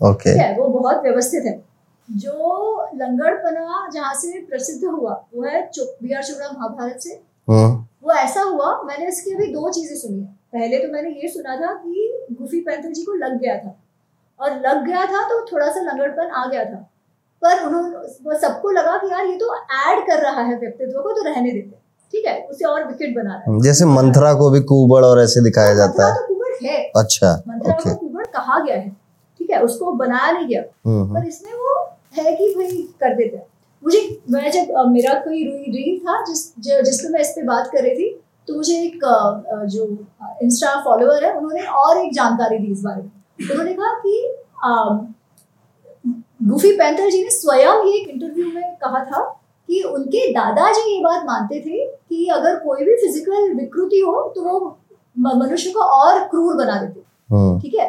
ओके ठीक है वो बहुत व्यवस्थित है। जो लंगड़पना जहाँ से प्रसिद्ध हुआ वो है बी आर चोपड़ा महाभारत से। हम्म वो ऐसा हुआ मैंने इसकी अभी दो चीज़ें सुनी है। पहले तो मैंने ये सुना था कि गुफी पैंथर जी को लग गया था। और लग गया था तो थोड़ा सा लंगड़पन आ गया था। पर उन्होंने सबको लगा कि यार ये तो ऐड कर रहा है व्यक्तित्व को तो रहने देते हैं। ठीक है उसे और विकेट बना रहा है। जैसे मंथरा को भी कुबड़ और ऐसे दिखाया जाता है। तो कुबड़ है। अच्छा मंथरा को कुबड़ कहा गया है ठीक है उसको बनाया नहीं गया। हम्म हम्म, पर इसमें वो है कि भाई कर देते हैं। मुझे मैं जब मेरा कोई रील था जिस जिस पे मैं इस पे बात कर रही थी तो मुझे एक जो इंस्टा फॉलोअर है उन्होंने और एक जानकारी दी इस बारे में। उन्होंने कहा कि गुफी पैंथर जी ने स्वयं ही एक इंटरव्यू में कहा था कि उनके दादाजी ये बात मानते थे कि अगर कोई भी फ़िज़िकल विकृति हो तो वो मनुष्य को और क्रूर बना देते हम्म ठीक है?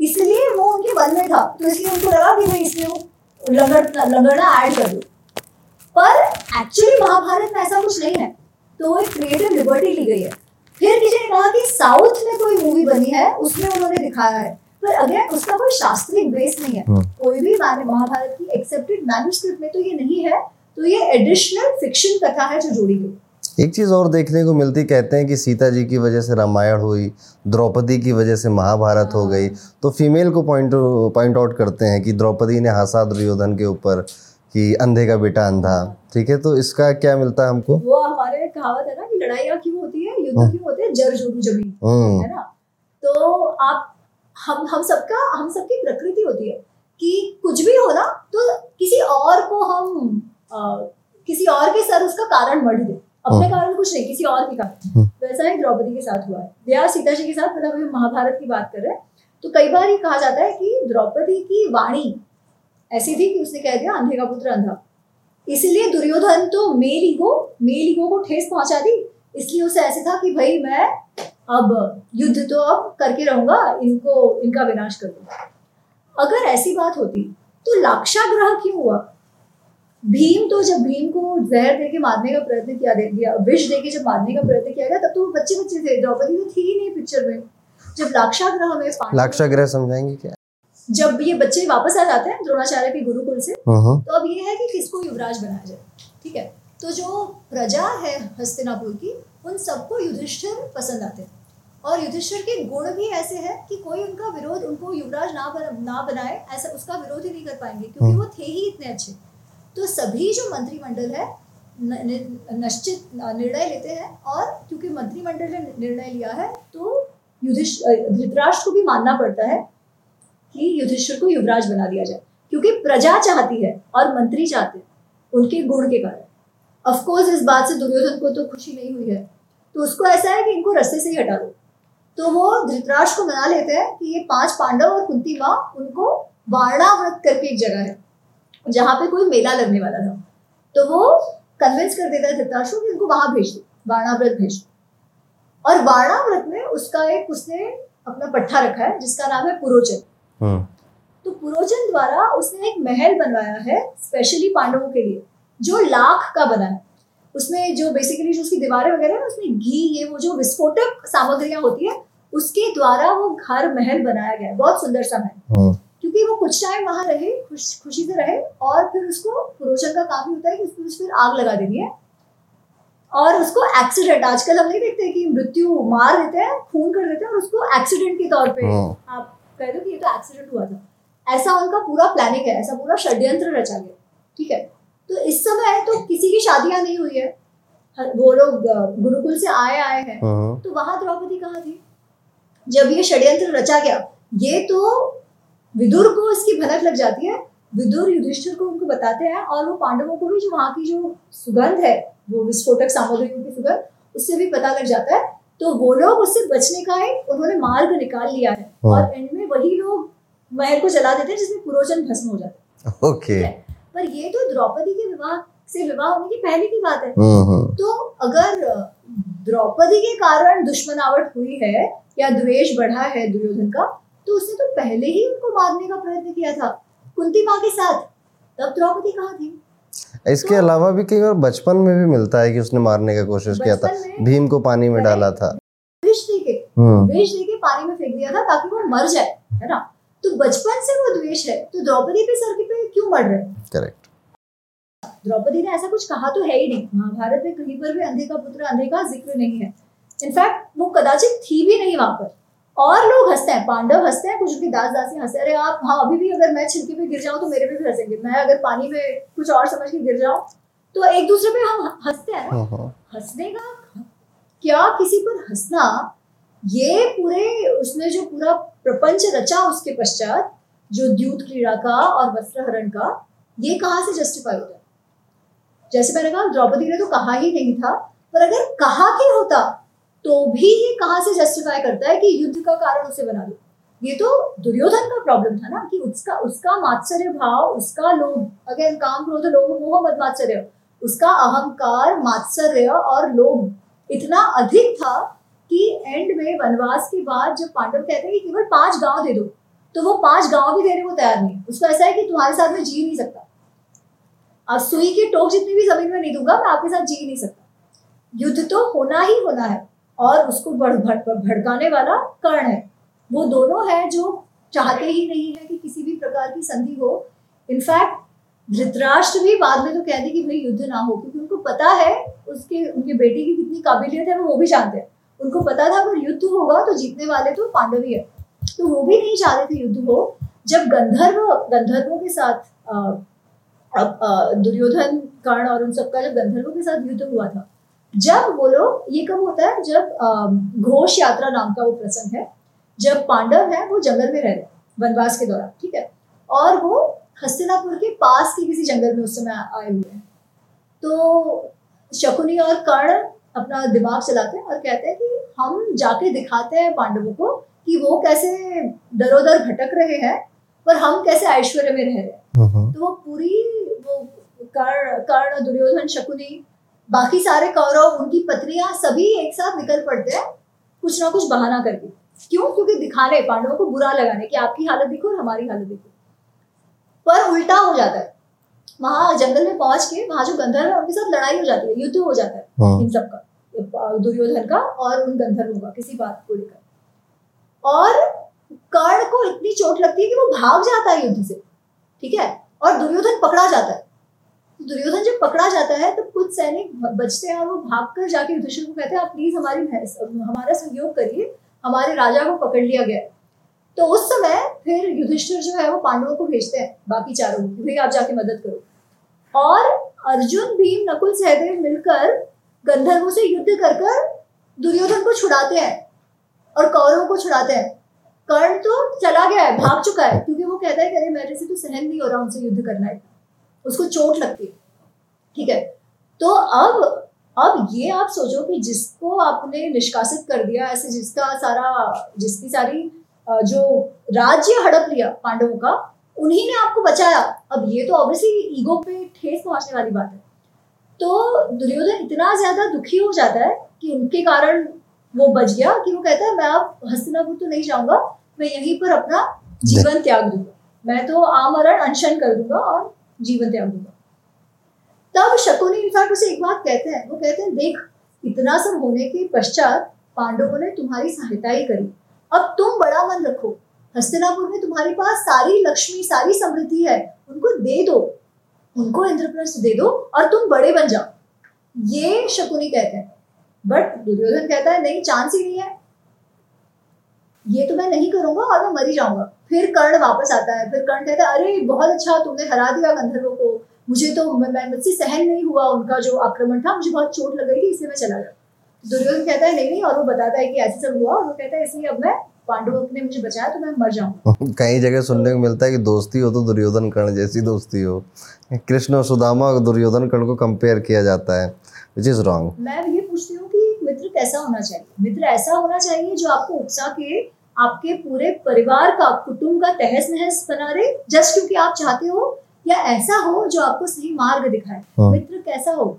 इसलिए वो उनके मन में था। तो इसलिए उनको लगा कि भाई इसमें वो लगड़ लगड़ना ऐड कर दो। पर एक्चुअली महाभारत में ऐसा कुछ नहीं है। तो एक क्रिएटिव लिबर्टी ली गई है। फिर किसी ने कहा कि साउथ में कोई मूवी बनी है उसमें उन्होंने दिखाया है। पर अगेन उसका कोई शास्त्रीय बेस नहीं है। हम्म। कोई भी महाभारत की एक्सेप्टेड मैन्युस्क्रिप्ट में तो ये नहीं है तो ये एडिशनल फिक्शन कथा है जो जोड़ी गई। एक चीज़ और देखने को मिलती कहते हैं कि सीता जी की वजह से रामायण हुई द्रौपदी की वजह से महाभारत हो गई। तो फीमेल को पॉइंट पॉइंट आउट करते हैं कि द्रौपदी ने हंसा दुर्योधन के ऊपर कि अंधे का बेटा अंधा। ठीक है तो इसका क्या मिलता है हमको? वो हमारे कहावत है ना कि लड़ाइयाँ क्यों होती है? युद्ध क्यों होते हैं? जर जोरू ज़मीन। हम्म है ना? तो आप हम हम सबका हम सबकी प्रकृति होती है कि कुछ भी हो ना तो किसी और को हम किसी और के सर उसका कारण मढ़ दे अपने हम्म। कारण कुछ नहीं किसी और के कारण। हम्म। वैसा ही द्रौपदी के साथ हुआ। है ब्याह सीता जी के साथ मतलब हम महाभारत की बात कर रहे हैं तो कई बार ये कहा जाता है कि द्रौपदी की वाणी ऐसी थी कि उसने कह दिया अंधे का पुत्र अंधा। इसलिए दुर्योधन तो मेल ईगो मेल ईगो को ठेस पहुँचा दी। इसलिए उसे ऐसे था कि भाई मैं अब युद्ध तो अब करके रहूँगा इनको इनका विनाश कर दूँगा। अगर ऐसी बात होती तो लाक्षाग्रह क्यों हुआ? भीम तो जब भीम को जहर दे के मारने का प्रयत्न किया दे दिया विष दे के जब मारने का प्रयत्न किया गया तब तो वो बच्चे बच्चे थे द्रौपदी तो थी ही नहीं पिक्चर में। जब लाक्षाग्रह में लाक्षाग्रह समझाएँगे क्या? जब ये बच्चे वापस आ जाते हैं द्रोणाचार्य के गुरुकुल से हम्म तो अब ये है कि किसको युवराज बनाया जाए ठीक है? तो जो प्रजा है हस्तिनापुर की उन सबको युधिष्ठिर पसंद आते हैं। और युधिष्ठिर के गुण भी ऐसे हैं कि कोई उनका विरोध उनको युवराज ना बना, ना बनाए ऐसा उसका विरोध ही नहीं कर पाएँगे क्योंकि वो थे ही इतने अच्छे। तो सभी जो मंत्रिमंडल है निश्चित निर्णय लेते हैं और क्योंकि मंत्रिमंडल ने निर्णय लिया है तो युधिष्ठ धृतराष्ट्र को भी मानना पड़ता है कि युधिष्ठिर को युवराज बना दिया जाए, क्योंकि प्रजा चाहती है और मंत्री चाहते हैं, उनके गुण के कारण। ऑफ़ कोर्स इस बात से दुर्योधन को तो खुशी नहीं हुई है तो उसको ऐसा है कि इनको रस्ते से ही हटा दो। तो वो धृतराष्ट्र को मना लेते हैं कि ये पाँच पांडव और कुंती माँ, उनको वारणाव्रत करके एक जगह है। जहाँ पे कोई मेला लगने वाला था। तो वो कन्विंस कर देता है धृतराष्ट्र को इनको वहाँ भेज दो वारणाव्रत भेज दो। और वारणाव्रत में उसका एक उसने अपना पट्टा रखा है जिसका नाम है पुरोचन। हम्म तो पुरोचन द्वारा उसने एक महल बनवाया है स्पेशली पांडवों के लिए जो लाख का बना है। उसमें जो बेसिकली जो उसकी दीवारें वगैरह है उसमें घी ये वो जो विस्फोटक सामग्रियाँ होती है उसके द्वारा वो घर महल बनाया गया है। बहुत सुंदर सा महल। क्योंकि वो कुछ टाइम वहाँ रहे खुश खुशी से रहे और फिर उसको पुरोचन का काम ही होता है कि उसको फिर आग लगा देनी है। और उसको एक्सीडेंट आजकल हम नहीं देखते कि मृत्यु मार देते हैं खून कर देते हैं और उसको एक्सीडेंट के तौर पे हाँ। आप कह दो कि ये तो एक्सीडेंट हुआ था। ऐसा उनका पूरा प्लानिंग है ऐसा पूरा षड्यंत्र रचा गया ठीक है? तो इस समय तो किसी की शादियाँ नहीं हुई है। वो लोग गुरुकुल से आए आए हैं। हम्म, तो वहाँ द्रौपदी कहाँ थी? जब ये षड्यंत्र रचा गया ये तो विदुर को इसकी भनक लग जाती है। विदुर युधिष्ठिर को उनको बताते हैं और वो पांडवों को भी जो वहाँ की जो सुगंध है वो विस्फोटक सामग्रियों की सुगंध उससे भी पता लग जाता है। तो वो लोग उससे बचने का एक उन्होंने मार्ग निकाल लिया है हाँ। और एंड में वही लोग महल को जला देते हैं जिसमें पुरोचन भस्म हो जाता है। ओके। पर ये तो द्रौपदी के विवाह से विवाह होने की पहले की बात है। हम्म, हम्म, तो अगर द्रौपदी के कारण दुश्मनावट हुई है या द्वेष बढ़ा है दुर्योधन का तो उसने तो पहले ही उनको मारने का प्रयत्न किया था। कुंती माँ के साथ। तब द्रौपदी कहाँ थी? इसके तो, अलावा भी कई बार बचपन में भी मिलता है कि उसने मारने का कोशिश किया था। भीम को पानी में डाला था। विष दे के हम्म विष पानी में फेंक दिया था ताकि वो मर जाए है ना? तो बचपन से वो द्वेष है। तो द्रौपदी पे सर के पे क्यों मर रहे? करेक्ट द्रौपदी ने ऐसा कुछ कहा तो है ही नहीं। महाभारत में कहीं पर भी अंधे का पुत्र अंधे का ज़िक्र नहीं है। इनफैक्ट वो कदाचित थी भी नहीं वहाँ पर। और लोग हँसते हैं पांडव हँसते हैं कुछ उनके दास दासी हँसते हैं। अरे आप हाँ अभी भी अगर मैं छिलके पे गिर जाऊँ तो मेरे पे भी हंसेंगे। मैं अगर पानी में कुछ और समझ के गिर जाऊँ तो एक दूसरे पे हम हँसते हैं हम्म, हम्म, हंसने का क्या किसी पर हंसना? ये पूरे उसने जो पूरा प्रपंच रचा उसके पश्चात जो द्यूत क्रीड़ा का और वस्त्रहरण का ये कहाँ से जस्टिफाई होता है? जैसे मैंने कहा द्रौपदी ने तो कहा ही नहीं था पर अगर कहा भी होता तो भी ये कहाँ से जस्टिफाई करता है कि युद्ध का कारण उसे बना दो? ये तो दुर्योधन का प्रॉब्लम था ना, कि उसका उसका मात्सर्य भाव, उसका लोभ अगेन काम क्रोध लोभ मोह मद मात्सर्य। उसका अहंकार, मात्सर्य और लोभ इतना अधिक था कि एंड में वनवास के बाद जब पांडव कहते हैं कि केवल पाँच गाँव दे दो तो वो पाँच गाँव भी देने को तैयार नहीं। उसको ऐसा है कि तुम्हारे साथ में जी नहीं सकता। अब सुई की टोक जितनी भी ज़मीन में नहीं दूँगा, मैं आपके साथ जी नहीं सकता। युद्ध तो होना ही होना है। और उसको भड़काने वाला कर्ण है। वो दोनों है जो चाहते ही नहीं है कि किसी भी प्रकार की संधि हो। इनफैक्ट धृतराष्ट्र भी बाद में तो कहते कि भाई युद्ध ना हो क्योंकि उनको पता है उसके उनके बेटे की कितनी काबिलियत है वो भी जानते हैं। उनको पता था अगर युद्ध होगा तो जीतने वाले तो पांडव ही। है तो वो भी नहीं चाहते थे युद्ध हो। जब गंधर्व गंधर्वों के साथ अब अ, दुर्योधन कर्ण और उन सबका जब गंधर्वों के साथ युद्ध हुआ था जब वो लोग ये कब होता है? जब घोष यात्रा नाम का वो प्रसंग है जब पांडव है वो जंगल में रह रहे वनवास के दौरान ठीक है? और वो हस्तिनापुर के पास के किसी जंगल में उस समय आए हुए हैं। तो शकुनी और कर्ण अपना दिमाग चलाते हैं और कहते हैं कि हम जाके दिखाते हैं पांडवों को कि वो कैसे दरोदर भटक रहे हैं पर हम कैसे ऐश्वर्य में रह रहे हैं। हम्म, हम्म, तो वो पूरी वो कर्ण कर्ण दुर्योधन शकुनी बाकी सारे कौरव उनकी पत्नियाँ सभी एक साथ निकल पड़ते हैं कुछ ना कुछ बहाना करके। क्यों? क्योंकि दिखाने पांडवों को बुरा लगाने कि आपकी हालत देखो और हमारी हालत देखो। पर उल्टा हो जाता है। वहाँ जंगल में पहुँच के वहाँ जो गंधर्व है उनके साथ लड़ाई हो जाती है युद्ध हो जाता है हम्म, इन सब का दुर्योधन का और उन गंधर्वों का किसी बात को लेकर। और कर्ण को इतनी चोट लगती है कि वो भाग जाता है युद्ध से ठीक है? और दुर्योधन पकड़ा जाता है। दुर्योधन जब पकड़ा जाता है तो कुछ सैनिक बचते हैं और वो भाग कर जाके युधिष्ठिर को कहते हैं। आप प्लीज़ हमारी हमारा सहयोग करिए। हमारे राजा को पकड़ लिया गया। तो उस समय फिर युधिष्ठिर जो है, वो पांडवों को भेजते हैं, बाकी चारों को भाई आप जाके मदद करो। और अर्जुन, भीम, नकुल, सहदेव मिलकर गंधर्वों से युद्ध कर कर दुर्योधन को छुड़ाते हैं और कौरवों को छुड़ाते हैं। कर्ण तो चला गया है, भाग चुका है, क्योंकि वो कहता है कि अरे मेरे से तो सहन नहीं हो रहा उनसे युद्ध करना है। उसको चोट लगती है। ठीक है? तो अब अब ये आप सोचो कि जिसको आपने निष्कासित कर दिया ऐसे जिसका सारा जिसकी सारी जो राज्य हड़प लिया पांडवों का उन्हीं ने आपको बचाया। अब ये तो ऑब्वियसली ईगो पे ठेस पहुँचने वाली बात है। तो दुर्योधन इतना ज़्यादा दुखी हो जाता है कि उनके कारण वो बच गया कि वो कहता है मैं अब हस्तिनापुर तो नहीं जाऊँगा मैं यहीं पर अपना जीवन त्याग दूँगा। मैं तो आमरण अनशन कर दूँगा और जीवन त्याग दूँगा। तब शकुनी इनफैक्ट उसे एक बात कहते हैं, वो कहते हैं, देख, इतना सब होने के पश्चात पांडवों ने तुम्हारी सहायता ही करी। अब तुम बड़ा मन रखो। हस्तिनापुर में तुम्हारे पास सारी लक्ष्मी, सारी समृद्धि है। उनको दे दो। उनको इंद्रप्रस्थ दे दो और तुम बड़े बन जाओ। ये शकुनी कहते हैं। बट दुर्योधन कहता है, नहीं चांस ही नहीं है। ये तो मैं नहीं करूँगा और मैं मरी जाऊँगा। फिर कर्ण वापस आता है। फिर कर्ण कहता है अरे बहुत अच्छा तुमने हरा दिया गंधर्वों को। मुझे तो मैं मुझसे सहन नहीं हुआ उनका जो आक्रमण था। मुझे बहुत चोट लग गई थी इसलिए मैं चला गया। दुर्योधन कहता है नहीं नहीं और वो बताता है कि ऐसे सब हुआ और वो कहता है इसलिए अब मैं पांडवों ने मुझे बचाया तो मैं मर जाऊँ कई जगह सुनने को मिलता है कि दोस्ती हो तो दुर्योधन कर्ण जैसी दोस्ती हो। कृष्ण और सुदामा और दुर्योधन कर्ण को कंपेयर किया जाता है विच इज़ रॉन्ग मैं ये पूछती हूँ कि मित्र कैसा होना चाहिए? मित्र ऐसा होना चाहिए जो आपको उकसा के आपके पूरे परिवार का कुटुंब का तहस नहस बना रहे जस्ट क्योंकि आप चाहते हो या ऐसा हो जो आपको सही मार्ग दिखाए। हाँ। मित्र कैसा हो?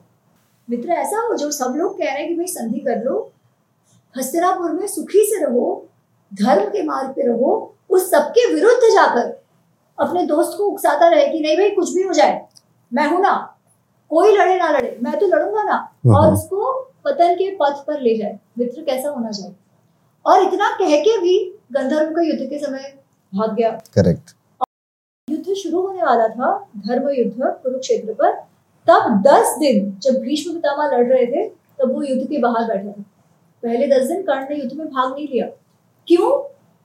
मित्र ऐसा हो जो सब लोग कह रहे हैं कि भाई संधि कर लो। हस्तिनापुर में सुखी से रहो धर्म के मार्ग पे रहो उस सबके विरुद्ध जाकर अपने दोस्त को उकसाता रहे कि नहीं भाई कुछ भी हो जाए मैं हूँ ना। कोई लड़े ना लड़े मैं तो लड़ूँगा ना। और हम्म। उसको पतन के पथ पर ले जाए। मित्र कैसा होना चाहिए? और इतना कह के भी गंधर्व का युद्ध के समय भाग गया। करेक्ट युद्ध शुरू होने वाला था धर्म युद्ध कुरुक्षेत्र पर। तब दस दिन जब भीष्म पितामह लड़ रहे थे तब वो युद्ध के बाहर बैठा था। पहले दस दिन कर्ण ने युद्ध में भाग नहीं लिया। क्यों?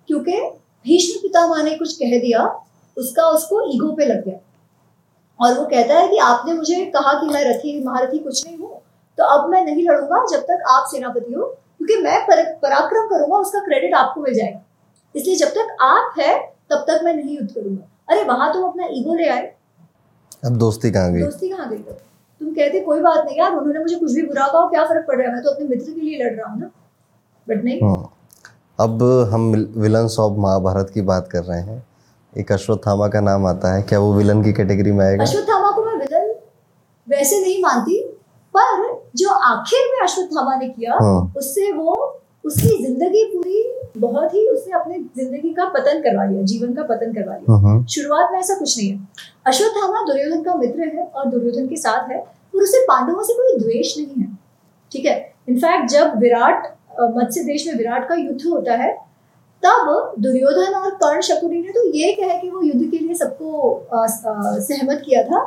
क्योंकि भीष्म पितामह ने कुछ कह दिया उसका उसको ईगो पे लग गया। और वो कहता है कि आपने मुझे कहा कि मैं रथी महारथी कुछ नहीं हूँ तो अब मैं नहीं लड़ूँगा जब तक आप सेनापति हो। क्योंकि मैं पर, पराक्रम करूँगा उसका क्रेडिट आपको मिल जाएगा। इसलिए जब तक आप है तब तक मैं नहीं युद्ध करूँगा। अरे वहाँ तुम अपना ईगो ले आए। अब दोस्ती कहाँ गई? दोस्ती कहाँ गई? तुम कहते कोई बात नहीं यार उन्होंने मुझे कुछ भी बुरा कहा क्या फ़र्क पड़ रहा है? मैं तो अपने मित्र के लिए लड़ रहा हूँ ना। बट नहीं। हाँ। अब हम विलन्स ऑफ़ महाभारत की बात कर रहे हैं। एक अश्वत्थामा का नाम आता है। क्या वो विलन की कैटेगरी में आएगा? अश्वत्थामा को मैं विलन वैसे नहीं मानती। पर जो आखिर में अश्वत्थामा ने किया हाँ। उससे वो उसकी ज़िंदगी पूरी बहुत ही उसने अपने ज़िंदगी का पतन करवा लिया जीवन का पतन करवा लिया। हम्म, शुरुआत में ऐसा कुछ नहीं है। अश्वत्थामा दुर्योधन का मित्र है और दुर्योधन के साथ है और उसे पांडवों से कोई द्वेष नहीं है ठीक है? इनफैक्ट जब विराट मत्स्य देश में विराट का युद्ध होता है तब दुर्योधन और कर्ण शकुनी ने तो ये कह के वो युद्ध के लिए सबको सहमत किया था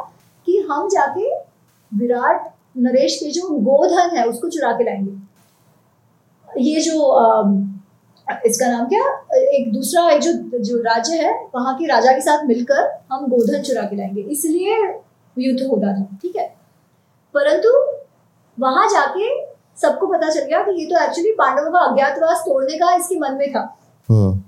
कि हम जाके विराट नरेश के जो गोधन है उसको चुरा के लाएँगे। ये जो इसका नाम क्या? एक दूसरा एक जो जो राज्य है वहाँ के राजा के साथ मिलकर हम गोधन चुरा के लाएँगे। इसलिए युद्ध होता था ठीक है? परंतु वहाँ जाके सबको पता चल गया कि ये तो एक्चुअली पांडवों का अज्ञातवास तोड़ने का इसके मन में था। हम्म,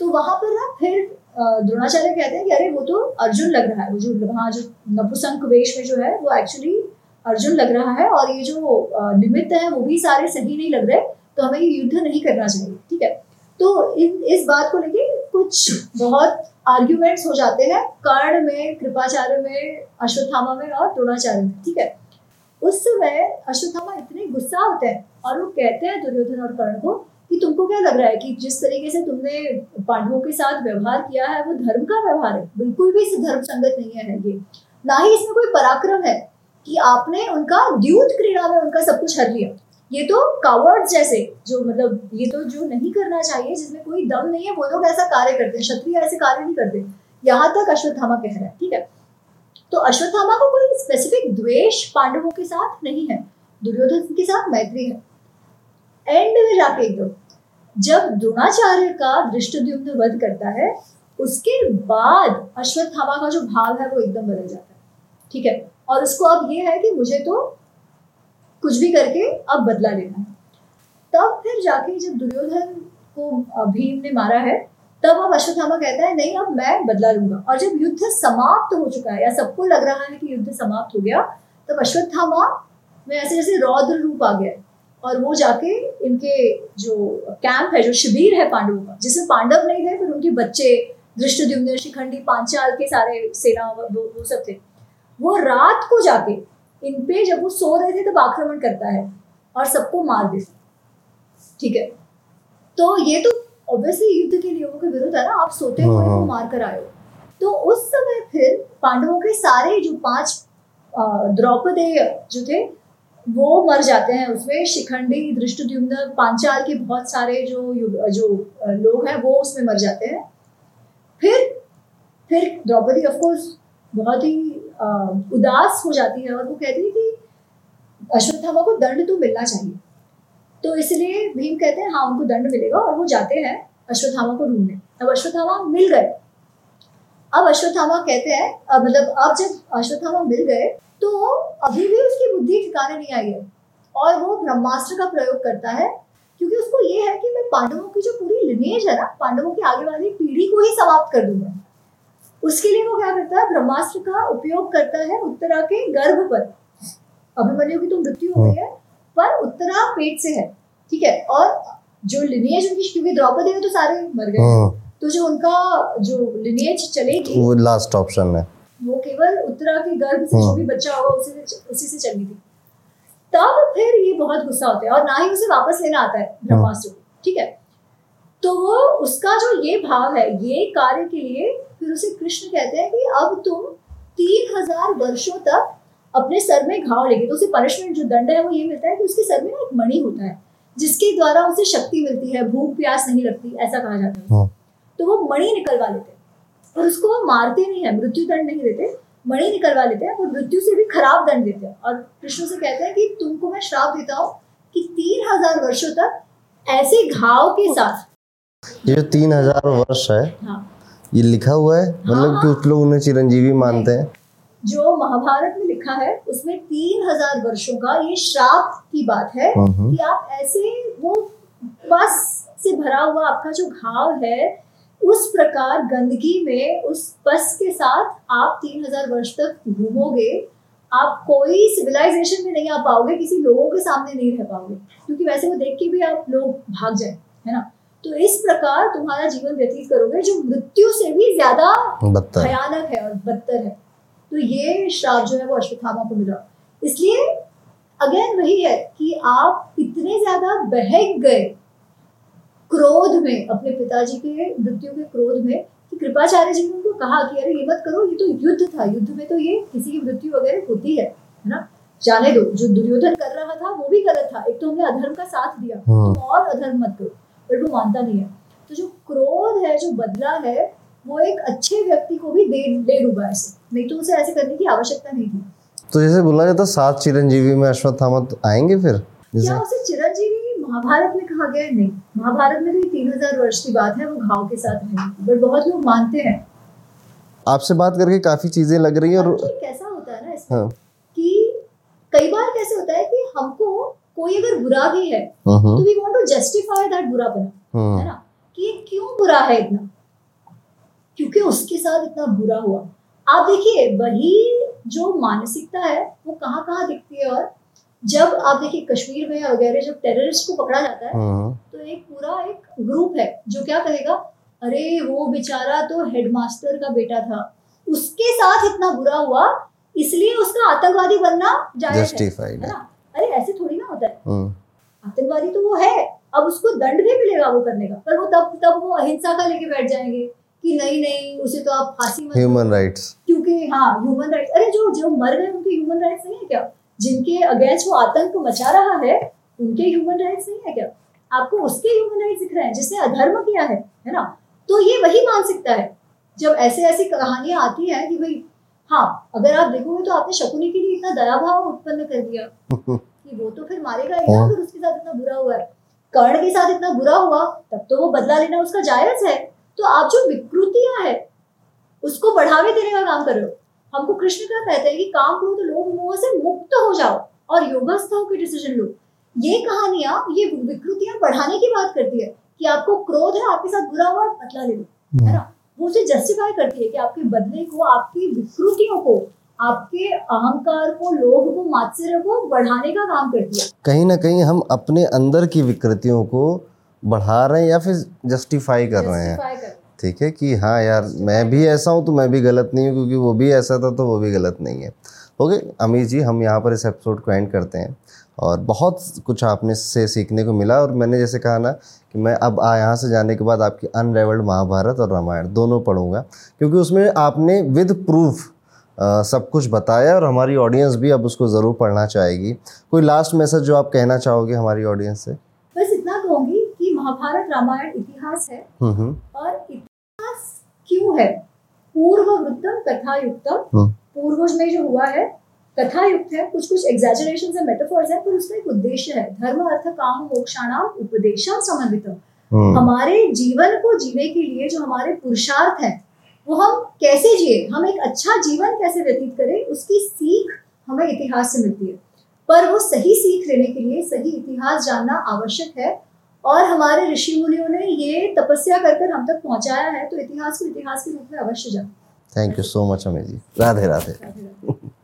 तो वहाँ पर ना फिर द्रोणाचार्य कहते हैं कि अरे वो तो अर्जुन लग रहा है वो जो वहाँ जो नपुसंक वेश में जो है वो एक्चुअली अर्जुन लग रहा है और ये जो निमित्त है, वो भी सारे सही नहीं लग रहे तो हमें ये युद्ध नहीं करना चाहिए, ठीक है? तो इन, इस बात को लेके कुछ बहुत आर्ग्यूमेंट्स हो जाते हैं, कर्ण में, कृपाचार्य में, अश्वत्थामा में और द्रोणाचार्य में, ठीक है? उस समय अश्वत्थामा इतने गुस्सा होते हैं और वो कहते हैं दुर्योधन और कर्ण को कि तुमको क्या लग रहा है कि जिस तरीके से तुमने पांडवों के साथ व्यवहार किया है, वो धर्म का व्यवहार है, बिल्कुल भी धर्म संगत नहीं है ये। ना ही इसमें कोई पराक्रम है कि आपने उनका द्यूत क्रीड़ा में उनका सब कुछ हर लिया। ये तो कावर्ड जैसे, जो मतलब ये तो जो नहीं करना चाहिए, जिसमें कोई दम नहीं है, वो लोग ऐसा कार्य करते हैं, क्षत्रिय ऐसे कार्य नहीं करते। यहाँ तक अश्वत्थामा कह रहा है, ठीक है? तो अश्वत्थामा को कोई स्पेसिफिक द्वेष पांडवों के साथ नहीं है, दुर्योधन के साथ मैत्री है। एंड में जाके एकदम, जब द्रोणाचार्य का दृष्टद्युम्न वध करता है, उसके बाद अश्वत्थामा का जो भाव है वो एकदम बदल जाता है, ठीक है? और उसको अब ये है कि मुझे तो कुछ भी करके अब बदला लेना है। तब फिर जाके जब दुर्योधन को भीम ने मारा है, तब अब अश्वत्थामा कहता है, नहीं, अब मैं बदला लूँगा। और जब युद्ध समाप्त हो चुका है, या सबको लग रहा है कि युद्ध समाप्त हो गया, तब अश्वत्थामा में ऐसे जैसे रौद्र रूप आ गया और वो जाके इनके जो कैंप है, जो शिविर है पांडवों का, जिसमें पांडव नहीं थे, फिर उनके बच्चे दृष्टद्युम्न शिखंडी, पांचाल के सारे सेना, वो वो सब थे। वो रात को जाके इन पे जब वो सो रहे थे तब आक्रमण करता है और सबको मार देता है। ठीक है तो ये तो ऑब्वियसली युद्ध के नियमों के विरुद्ध है ना आप सोते हुए हाँ, को हाँ। मार कर आए हो तो उस समय फिर पांडवों के सारे जो पाँच द्रौपदेय जो थे वो मर जाते हैं उसमें शिखंडी दृष्टद्युम्न पांचाल के बहुत सारे जो जो लोग हैं वो उसमें मर जाते हैं फिर फिर द्रौपदी ऑफ़ कोर्स बहुत ही उदास हो जाती है और वो कहती है कि अश्वत्थामा को दंड तो मिलना चाहिए। तो इसलिए भीम कहते हैं हाँ उनको दंड मिलेगा और वो जाते हैं अश्वत्थामा को ढूँढने। अब अश्वत्थामा मिल गए। अब अश्वत्थामा कहते हैं मतलब अब जब अश्वत्थामा मिल गए तो अभी भी उसकी बुद्धि ठिकाने नहीं आई है। और वो ब्रह्मास्त्र का प्रयोग करता है, क्योंकि उसको ये है कि मैं पांडवों की जो पूरी लिनेज है ना, पांडवों की आगे वाली पीढ़ी को ही समाप्त कर दूँगा। उसके लिए वो क्या करता है? ब्रह्मास्त्र का उपयोग करता है उत्तरा के गर्भ पर। अभिमन्यु की तो मृत्यु हो गई है पर उत्तरा पेट से है ठीक है? और जो लिनेज उनकी क्योंकि द्रौपदी में तो सारे मर गए हम्म, तो जो उनका जो लिनेज चलेगी वो लास्ट ऑप्शन है। वो केवल उत्तरा के गर्भ से जो भी बच्चा होगा उसी से उसी से चलनी थी। तब फिर ये बहुत गुस्सा होता है और ना ही उसे वापस लेना आता है ब्रह्मास्त्र को ठीक है? तो वो उसका जो ये भाव है ये कार्य के लिए फिर उसे कृष्ण कहते हैं कि अब तुम तीन हज़ार वर्षों तक अपने सर में घाव लेंगे तो उसे पनिशमेंट जो दंड है वो ये मिलता है कि उसके सर में ना एक मणि होता है जिसके द्वारा उसे शक्ति मिलती है भूख प्यास नहीं लगती ऐसा कहा जाता है। हाँ। तो वो मणि निकलवा लेते हैं। और उसको वो मारते नहीं है मृत्यु दंड नहीं देते मणि निकलवा लेते हैं और मृत्यु से भी खराब दंड देते हैं। और कृष्ण से कहते हैं कि तुमको मैं श्राप देता हूँ कि तीन हज़ार वर्षों तक ऐसे घाव के साथ ये जो तीन हज़ार वर्ष है हाँ। ये लिखा हुआ है? हाँ। मतलब कि कुछ लोग उन्हें चिरंजीवी मानते हैं। जो महाभारत में लिखा है उसमें तीन हज़ार वर्षों का ये श्राप की बात है हम्म, कि आप ऐसे वो पस से भरा हुआ आपका जो घाव है उस प्रकार गंदगी में उस पस के साथ आप तीन हज़ार वर्ष तक घूमोगे आप कोई सिविलाइजेशन में नहीं आ पाओगे किसी लोगों के सामने नहीं रह पाओगे। क्योंकि वैसे वो देख के भी आप लोग भाग जाए है ना? तो इस प्रकार तुम्हारा जीवन व्यतीत करोगे जो मृत्यु से भी ज़्यादा भयानक है और बदतर है। तो ये श्राप जो है वो अश्वत्थामा को मिला। इसलिए अगेन वही है कि आप इतने ज़्यादा बहक गए क्रोध में अपने पिताजी के मृत्यु के क्रोध में कि कृपाचार्य जी ने उनको कहा कि अरे ये मत करो ये तो युद्ध था। युद्ध में तो ये किसी की मृत्यु वगैरह होती है है ना? जाने दो। जो दुर्योधन कर रहा था वो भी गलत था। एक तो हमने अधर्म का साथ दिया। तुम और अधर्म मत करो। बट वो मानता नहीं है। तो जो क्रोध है जो बदला है वो एक अच्छे व्यक्ति को भी दे ले डूबा ऐसे नहीं तो उसे ऐसे करने की आवश्यकता नहीं थी। तो जैसे बोला जाता सात चिरंजीवी में अश्वत्थामा तो आएँगे फिर? क्या उसे चिरंजीवी महाभारत में कहा गया है? नहीं। महाभारत में तो तीन हज़ार वर्ष की बात है वो घाव के साथ रहने बट बहुत लोग मानते हैं। आपसे बात करके काफ़ी चीज़ें लग रही है और कैसा होता है ना इसमें हाँ। कि कई बार कैसे होता है कि हमको कोई अगर बुरा भी है हम्म, तो we want to justify that बुरापन है हम्म, ना? कि ये क्यों बुरा है इतना? क्योंकि उसके साथ इतना बुरा हुआ। आप देखिए वही जो मानसिकता है वो कहाँ कहाँ दिखती है और जब आप देखिए कश्मीर में वगैरह जब टेररिस्ट को पकड़ा जाता है हम्म, तो एक पूरा एक ग्रुप है जो क्या कहेगा अरे वो बेचारा तो हेडमास्टर का बेटा था। उसके साथ इतना बुरा हुआ इसलिए उसका आतंकवादी बनना जायज़ है है है। ना? अरे ऐसे थोड़ी ना होता है। हम्म, आतंकवादी तो वो है। अब उसको दंड भी मिलेगा वो करने का। पर वो तब तब वो अहिंसा का लेके बैठ जाएँगे कि नहीं नहीं उसे तो आप फांसी मत ह्यूमन राइट्स क्योंकि हाँ ह्यूमन राइट्स अरे जो जो मर गए उनके ह्यूमन राइट्स नहीं है क्या? जिनके अगेंस्ट वो आतंक मचा रहा है उनके ह्यूमन राइट्स नहीं है क्या? आपको उसके ह्यूमन राइट्स दिख रहे हैं जिसने अधर्म किया है है ना? तो ये वही मानसिकता है। जब ऐसे ऐसी कहानियाँ आती हैं कि भाई हाँ अगर आप देखोगे तो आपने शकुनी के लिए इतना दया भाव उत्पन्न कर दिया कि वो तो फिर मारेगा ही ना। अगर उसके साथ इतना बुरा हुआ है। कर्ण के साथ इतना बुरा हुआ तब तो वो बदला लेना उसका जायज़ है। तो आप जो विकृतियाँ है उसको बढ़ावे देने का काम कर। रहे हो हमको कृष्ण क्या कहते हैं कि काम करो तो लोग मोह से मुक्त हो जाओ और योगस्थ होकर डिसीज़न लो। ये कहानियाँ ये विकृतियाँ बढ़ाने की बात करती है कि आपको क्रोध है आपके साथ बुरा हुआ बदला ले लो है ना? वो उसे जस्टिफाई करती है कि आपके बदले को आपकी विकृतियों को आपके अहंकार को लोभ को मात्सर्य को बढ़ाने का काम करती है। कहीं ना कहीं हम अपने अंदर की विकृतियों को बढ़ा रहे हैं या फिर जस्टिफाई कर रहे हैं। ठीक है कि हाँ यार मैं भी ऐसा हूँ तो मैं भी गलत नहीं हूँ क्योंकि वो भी ऐसा था तो वो भी गलत नहीं है। ओके अमीर जी हम यहाँ पर इस एपिसोड को एंड करते हैं। और बहुत कुछ आपने से सीखने को मिला और मैंने जैसे कहा ना कि मैं अब आ यहाँ से जाने के बाद आपकी अनरेवल्ड महाभारत और रामायण दोनों पढ़ूँगा। क्योंकि उसमें आपने विद प्रूफ सब कुछ बताया और हमारी ऑडियंस भी अब उसको ज़रूर पढ़ना चाहेगी। कोई लास्ट मैसेज जो आप कहना चाहोगे हमारी ऑडियंस से? बस इतना कहूँगी कि महाभारत रामायण इतिहास है हम्म हम्म। और इतिहास क्यों है? पूर्व वृत्तम कथा युक्तम हम्म। पूर्वज में जो हुआ है कथा युक्त है कुछ कुछ एग्जैजरेशन है मेटाफर्स है पर उसका एक उद्देश्य है धर्म अर्थ काम मोक्षाणाम उपदेशम समन्वितम। हम्म, हमारे जीवन को जीने के लिए जो हमारे पुरुषार्थ है वो हम कैसे जिए हम एक अच्छा जीवन कैसे व्यतीत करें उसकी सीख हमें इतिहास से मिलती है। पर वो सही सीख लेने के लिए सही इतिहास जानना आवश्यक है और हमारे ऋषि मुनियों ने ये तपस्या कर कर हम तक पहुँचाया है तो इतिहास को इतिहास के रूप में अवश्य जाना। Thank you so much Amit ji. Radhe Radhe. Radhe Radhe.